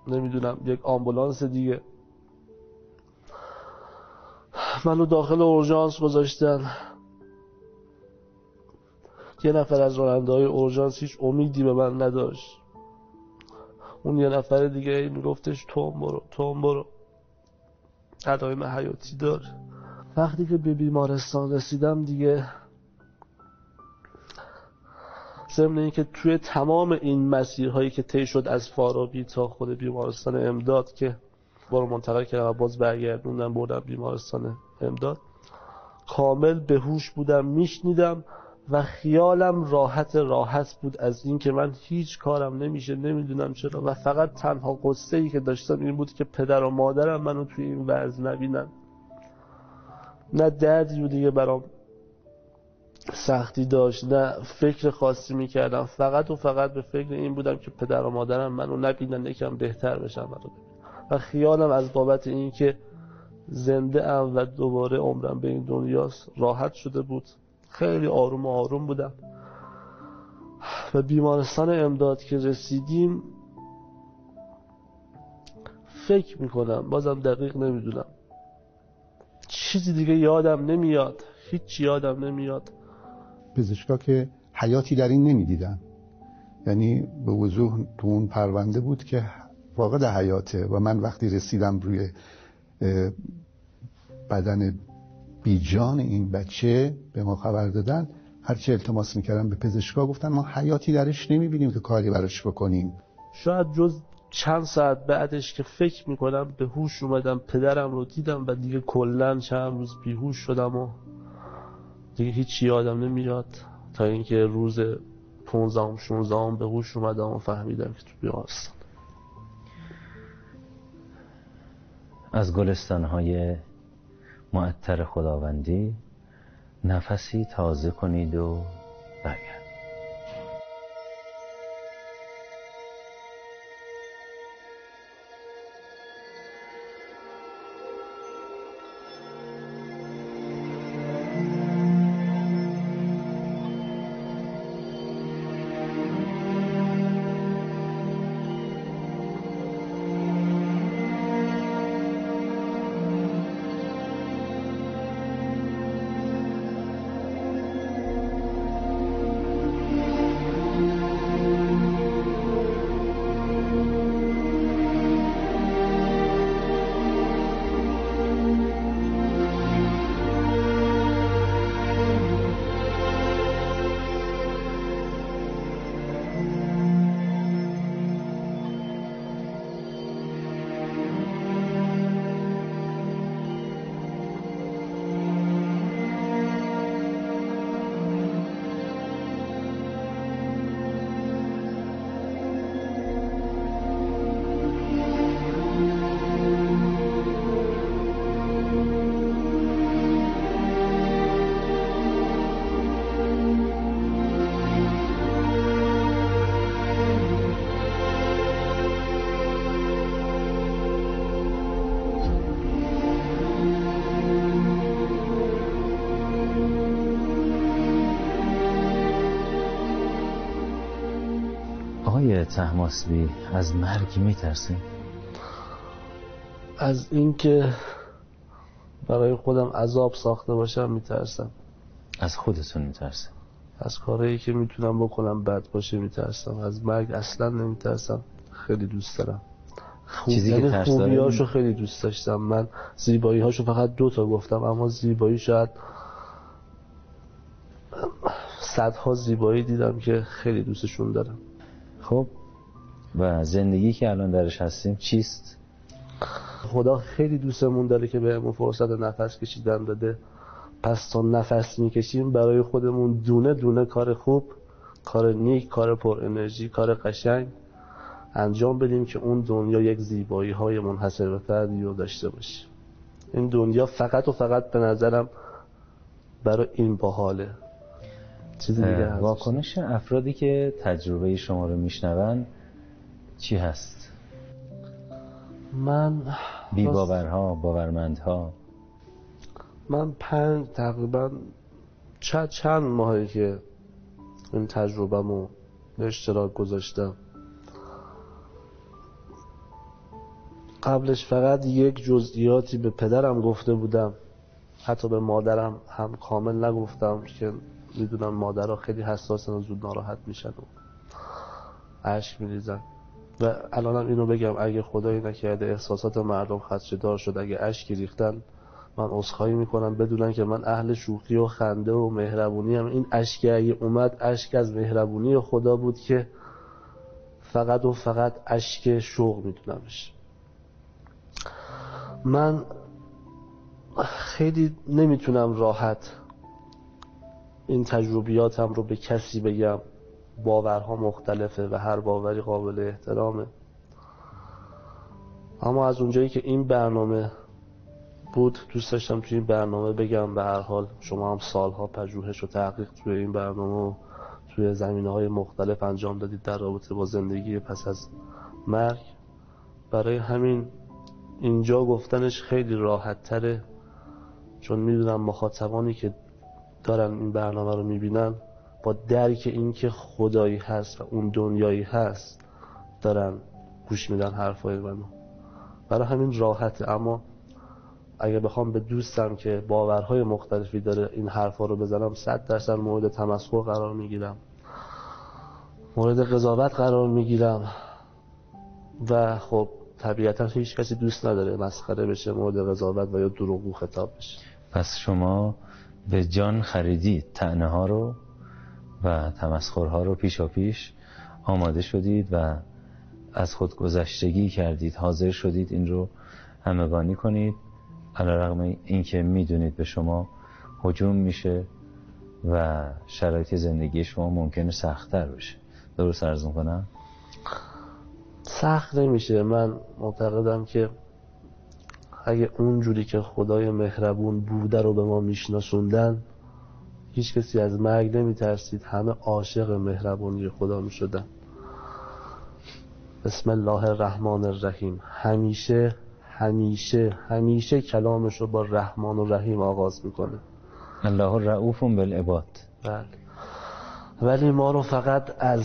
نمی‌دونم یک آمبولانس دیگه. منو داخل اورژانس گذاشتن. یه نفر از راننده های اورژانس هیچ امیدی به من نداشت. اون یه نفر دیگه میگفتش توم برو توم برو. علائم حیاتی دار وقتی که به بیمارستان رسیدم دیگه ضمن اینکه توی تمام این مسیرهایی که طی شد از فارابی تا خود بیمارستان امداد که بارو منتقل کردم و باز برگردوندم بردم بیمارستان امداد کامل به هوش بودم میشنیدم و خیالم راحت راحت بود از اینکه من هیچ کارم نمیشه نمی‌دونم چرا و فقط تنها قصه ای که داشتم این بود که پدر و مادرم منو توی این وضع نبینن. نه دردی و دیگه برام. سختی داشت نه فکر خاصی می‌کردم. فقط و فقط به فکر این بودم که پدر و مادرم منو نبینن یکم بهتر بشم و خیالم از بابت این که زنده ام و دوباره عمرم به این دنیاست راحت شده بود. خیلی آروم و آروم بودم. و بیمارستان امداد که رسیدیم فکر می‌کنم بازم دقیق نمی‌دونم. چیزی دیگه یادم نمیاد هیچ یادم نمیاد. پزشکا که حیاتی در این نمی‌دیدن. یعنی به وضوح تو اون پرونده بود که فاقد حیاته و من وقتی رسیدم روی بدن بیجان این بچه به ما خبر دادن هرچی التماس می‌کردم به پزشکا گفتن ما حیاتی درش نمی‌بینیم که کاری براش بکنیم. شاید جز چند ساعت بعدش که فکر می‌کنم به هوش اومدم پدرم رو دیدم و دیگه کلا چند روز بیهوش شدم و دیگه هیچ یادم نمیاد. تا اینکه روز 15 16 به هوش اومدم و فهمیدم که تو بیمارستان. از گلستانهای معطر خداوندی نفسی تازه کنید و برگرد تحماسبی از مرگ میترسه؟ از اینکه برای خودم عذاب ساخته باشم میترسم. از خودتون میترسه؟ از کارهایی که می‌تونم بکنم بد باشه میترسم. از مرگ اصلا نمیترسم. خیلی دوست دارم. خوب چیزی که یعنی ترس خوبیاشو خیلی دوست داشتم. من زیبایی هاشو فقط دو تا گفتم اما زیبایی شاید صدها زیبایی دیدم که خیلی دوستشون دارم. خب و زندگی که الان درش هستیم چیست؟ خدا خیلی دوستمون داره که بهمون فرصت نفس کشیدن داده پس تا نفس می‌کشیم برای خودمون دونه دونه کار خوب کار نیک کار پر انرژی کار قشنگ انجام بدیم که اون دنیا یک زیبایی های منحصر به فردی رو داشته باشه این دنیا فقط و فقط به نظرم برای این باحاله. چیزی دیگه واکنش افرادی که تجربه شما رو میشنون چی هست؟ من بی باورها باورمندها. من پنج تقریبا چند چند ماهی که این تجربهمو به اشتراک گذاشتم. قبلش فقط یک جزئیاتی به پدرم گفته بودم. حتی به مادرم هم کامل نگفتم که می‌دونم مادرها خیلی حساسن و زود ناراحت میشن و عشق میریزن. و الانم اینو بگم اگه خدایی نکرده احساسات مردم خدشه‌دار شد اگه اشکی ریختن من عذرخواهی می‌کنم. بدونن که من اهل شوخی و خنده و مهربونی هم این اشکی اگه اومد اشک از مهربونی خدا بود که فقط و فقط اشک شوق میدونمش. من خیلی نمی‌تونم راحت این تجربیاتم رو به کسی بگم باورها مختلفه و هر باوری قابل احترامه. اما از اونجایی که این برنامه بود دوست داشتم توی این برنامه بگم به هر حال شما هم سالها پژوهش و تحقیق توی این برنامه توی زمینه های مختلف انجام دادید در رابطه با زندگی پس از مرگ. برای همین اینجا گفتنش خیلی راحت تره چون می‌دونم مخاطبانی که دارن این برنامه رو می‌بینن با درک این که خدایی هست و اون دنیایی هست دارن گوش میدن حرفای منو برای همین راحته. اما اگه بخوام به دوستم که باورهای مختلفی داره این حرفا رو بزنم صد درصد مورد تمسخر قرار می‌گیرم. مورد قضاوت قرار می‌گیرم. و خب طبیعتا هیچ کسی دوست نداره مسخره بشه مورد قضاوت و یا دروغگو خطاب بشه. پس شما به جان خریدید تنه ها رو و تمسخرها رو پیشا پیش آماده شدید و از خود گذشتگی کردید حاضر شدید این رو همگانی کنید. علا رقم این که می‌دونید به شما حجوم میشه و شرایط زندگی شما ممکنه سختتر بشه. درست ارز کنم سخت نمیشه. من معتقدم که اگه اونجوری که خدای مهربون بوده رو به ما میشناسوندن هیچ کسی از مرگ نمیترسید. همه عاشق مهربونی خدا می‌شدن. بسم الله الرحمن الرحیم. همیشه همیشه همیشه کلامش رو با رحمان و رحیم آغاز می‌کنه. الله رعوف بالعباد. بله. ولی ما رو فقط از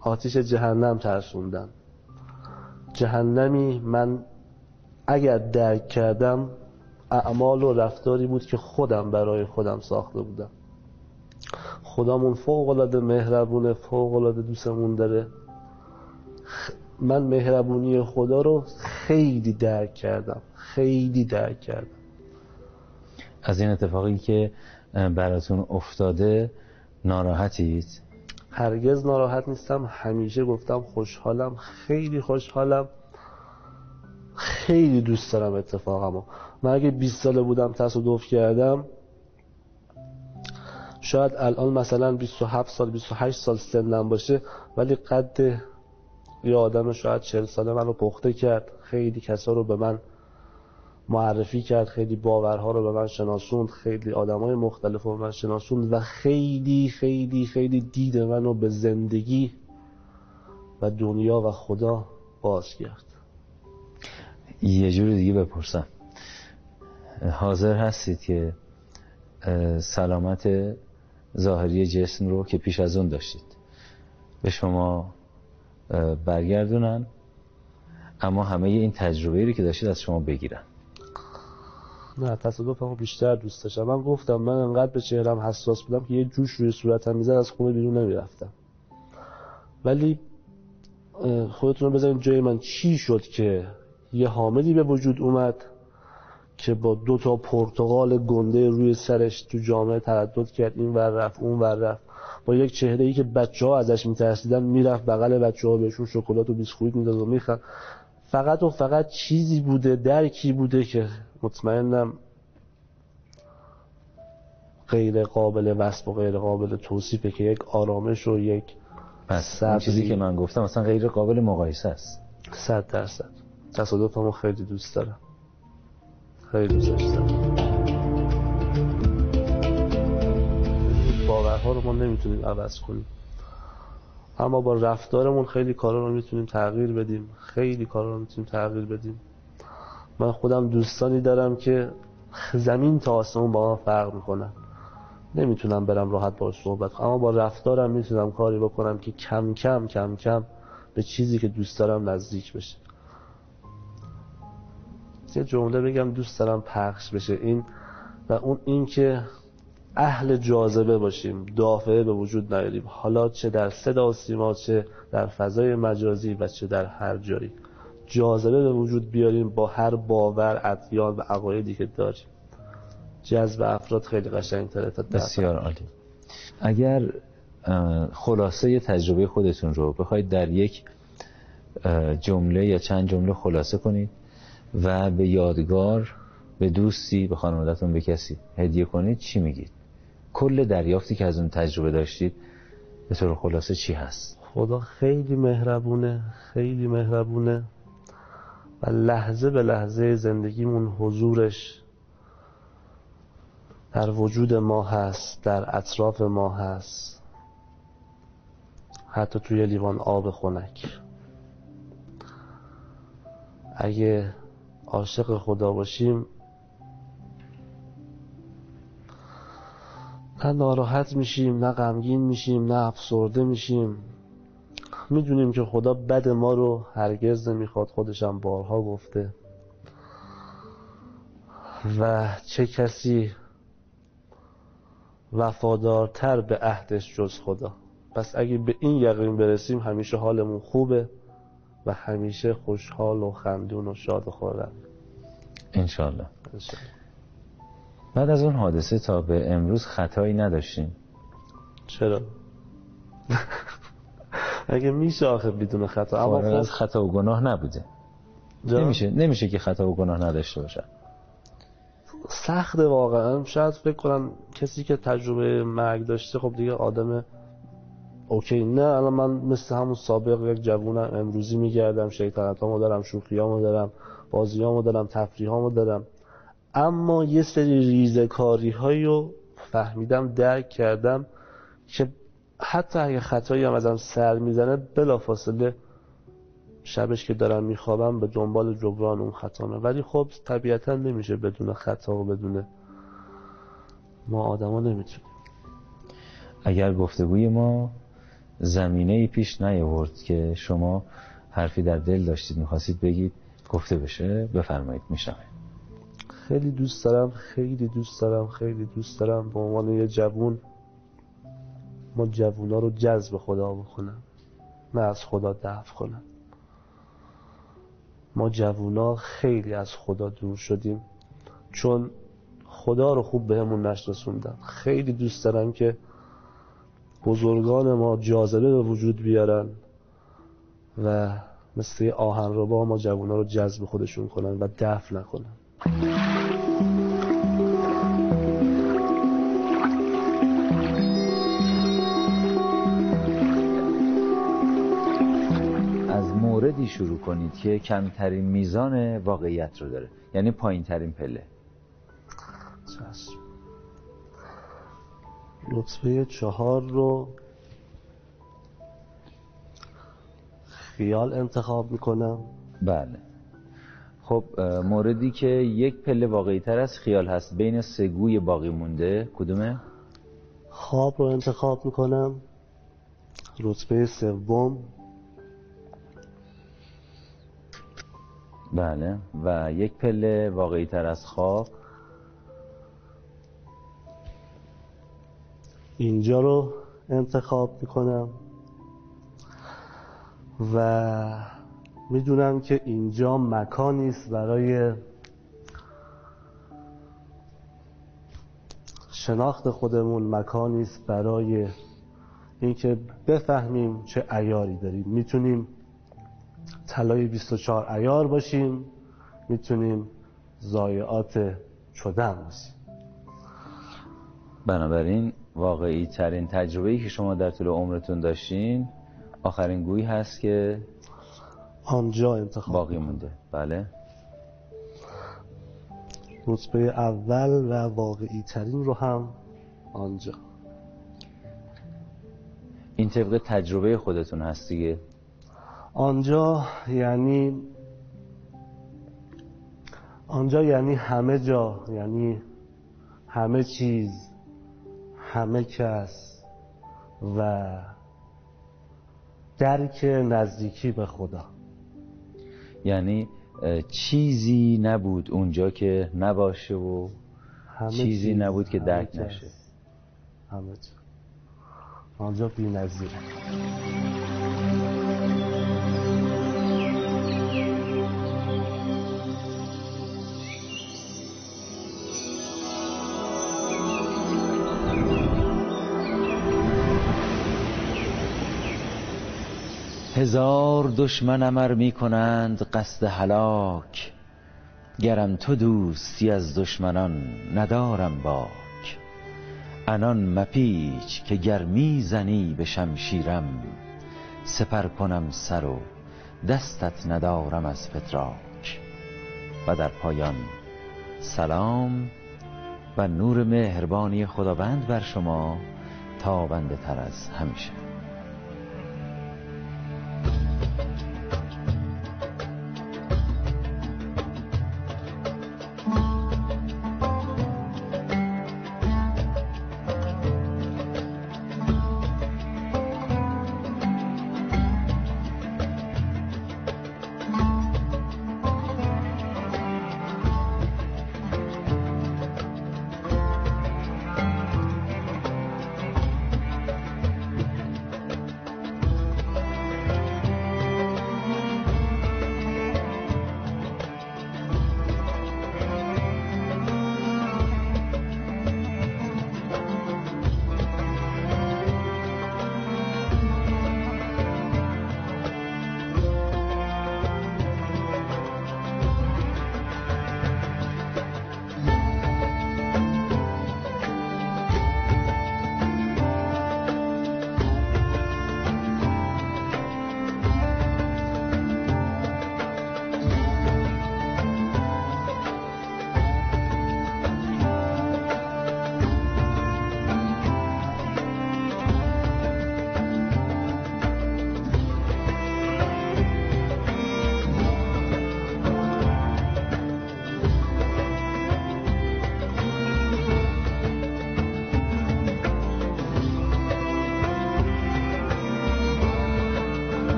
آتیش جهنم ترسوندن. جهنمی من اگر درک کردم اعمال و رفتاری بود که خودم برای خودم ساخته بودم. خدامون فوق العاده مهربونه فوق العاده دوستمون داره. من مهربونی خدا رو خیلی درک کردم خیلی درک کردم. از این اتفاقی که براتون افتاده ناراحتید؟ هرگز ناراحت نیستم همیشه گفتم خوشحالم خیلی خوشحالم. خیلی دوست دارم اتفاقمو. من اگه 20 ساله بودم تصادف کردم شاید الان مثلا 27 سال 28 سال سنم باشه ولی قد یه آدم شاید 40 ساله منو پخته کرد. خیلی کسا رو به من معرفی کرد خیلی باورها رو به من شناسوند خیلی آدمای مختلف رو به من شناسوند و خیلی خیلی خیلی دید منو به زندگی و دنیا و خدا باز کرد یه جور دیگه بپرسم. حاضر هستید که سلامت ظاهری جسم رو که پیش از اون داشتید. به شما برگردونن اما همه این تجربه رو که داشتید از شما بگیرن. نه تصادف بیشتر دوست داشتم. من گفتم من انقدر به چهرم حساس بودم که یه جوش روی صورتم می‌زد از خونه بیرون نمی‌رفتم. ولی خودتون رو بزنید جای من. چی شد که یه حاملی به وجود اومد که با دو تا پرتغال گنده روی سرش تو جامعه تردد کرد. این ور رفت اون ور رفت. با یک چهره ای که بچه ها ازش میترسیدن می‌رفت بغل بچه ها بهشون شکلات و بیسکویت می‌داد و میخند. فقط و فقط چیزی بوده درکی بوده که مطمئنم غیر قابل وصف و غیر قابل توصیفه که یک آرامش و یک پس چیزی که من گفتم اصلا غیر قابل مقایسه است. صد درصد. تصادفمو خیلی دوست دارم. خیلی دوست داشتم باورها رو ما نمی‌تونیم عوض کنیم. اما با رفتارمون خیلی کارا رو می‌تونیم تغییر بدیم. خیلی کارا رو می‌تونیم تغییر بدیم. من خودم دوستانی دارم که زمین تا آسمون با من فرق می‌کنن. نمی‌تونم برم راحت باش صحبت اما با رفتارم می‌تونم کاری بکنم که کم کم کم کم به چیزی که دوست دارم نزدیک بشه. یه جمله بگم دوست دارم پخش بشه. این و اون این که اهل جاذبه باشیم دافعه به وجود نیاریم. حالا چه در صدا و سیما چه در فضای مجازی و چه در هر جایی. جاذبه به وجود بیاریم با هر باور ادیان و عقایدی که داریم. جذب افراد خیلی قشنگ تره تا بسیار عالی. اگر خلاصه تجربه خودتون رو بخواید در یک جمله یا چند جمله خلاصه کنید و به یادگار به دوستی به خانوادتون به کسی هدیه کنید چی میگید؟ کل دریافتی که از اون تجربه داشتید به طور خلاصه چی هست؟ خدا خیلی مهربونه خیلی مهربونه و لحظه به لحظه زندگیمون حضورش در وجود ما هست در اطراف ما هست. حتی توی لیوان آب خنک. اگه عاشق خدا باشیم. نه ناراحت میشیم نه غمگین میشیم نه افسرده میشیم. می‌دونیم که خدا بد ما رو هرگز نمی‌خواد خودشم بارها گفته. و چه کسی وفادارتر به عهدش جز خدا؟ پس اگه به این یقین برسیم همیشه حالمون خوبه. و همیشه خوشحال و خندون و شاد و خورم انشالله بعد از اون حادثه تا به امروز خطایی نداشتیم. چرا؟ (laughs) اگه میشه آخه بدون خطا. اما خب از خطا و گناه نبوده. جا؟ نمیشه نمیشه که خطا و گناه نداشته باشه. سخت واقعا. شاید فکر کنم کسی که تجربه مرگ داشته خب دیگه آدم اوکی نه الان من مثل همون سابق یک جوونم امروزی میگردم شیطنت هامو دارم شوخی هامو دارم بازی هامو دارم تفریح هامو دارم. اما یه سری ریزکاری هایی رو فهمیدم درک کردم که حتی اگه خطایی هم ازم سر می‌زنه بلافاصله شبش که دارم میخوابم به دنبال جبران اون خطامه. ولی خب طبیعتا نمیشه بدون خطا و بدون ما آدما نمی‌تونیم. اگر گفتگوی ما زمینه ای پیش نیاورد که شما حرفی در دل داشتید می‌خواستید بگید گفته بشه بفرمایید میشنوید خیلی دوست دارم خیلی دوست دارم خیلی دوست دارم. به عنوان یه جوون ما جوونا رو جذب خدا بکنم. نه از خدا دفع کنم. ما جوونا خیلی از خدا دور شدیم. چون خدا رو خوب بهمون به نشناسوندن. خیلی دوست دارم که بزرگان ما جاذبه به وجود بیارن و مثل آهن رو با ما جوونا رو جذب خودشون کنن و دفع نکنن. موردی شروع کنید که کمترین میزان واقعیت رو داره. یعنی پایین ترین پله نطفه چهار رو خیال انتخاب می‌کنم. بله. خب موردی که یک پله واقعی تر از خیال هست بین سگوی باقی مونده. کدومه؟ خواب رو انتخاب می‌کنم. رتبه سوم. بله. و یک پله واقعی تر از خواب. اینجا رو انتخاب می‌کنم. و می‌دونم که اینجا مکانی است برای شناخت خودمون مکانی است برای اینکه بفهمیم چه ایاری داریم. می‌تونیم طلای 24 ایار باشیم می‌تونیم زایعات چدن باشیم. بنابراین واقعی ترین تجربه که شما در طول عمرتون داشتین آخرین گویی هست که آنجا انتخاب باقی مونده. بله. رتبه اول و واقعی ترین رو هم آنجا. این طبق تجربه خودتون هست دیگه. آنجا یعنی آنجا یعنی همه جا یعنی همه چیز. همه کس و درک نزدیکی به خدا. یعنی چیزی نبود اونجا که نباشه و همه چیزی نبود که درک نشه. همه جا آنجا بی نظیره. هزار دشمن امر می کنند قصد هلاک. گرم تو دوستی از دشمنان ندارم باک. انان مپیچ که گر زنی به شمشیرم سپر کنم سر و دستت ندارم از فتراک. و در پایان سلام و نور مهربانی خداوند بر شما. تابنده تر از همیشه.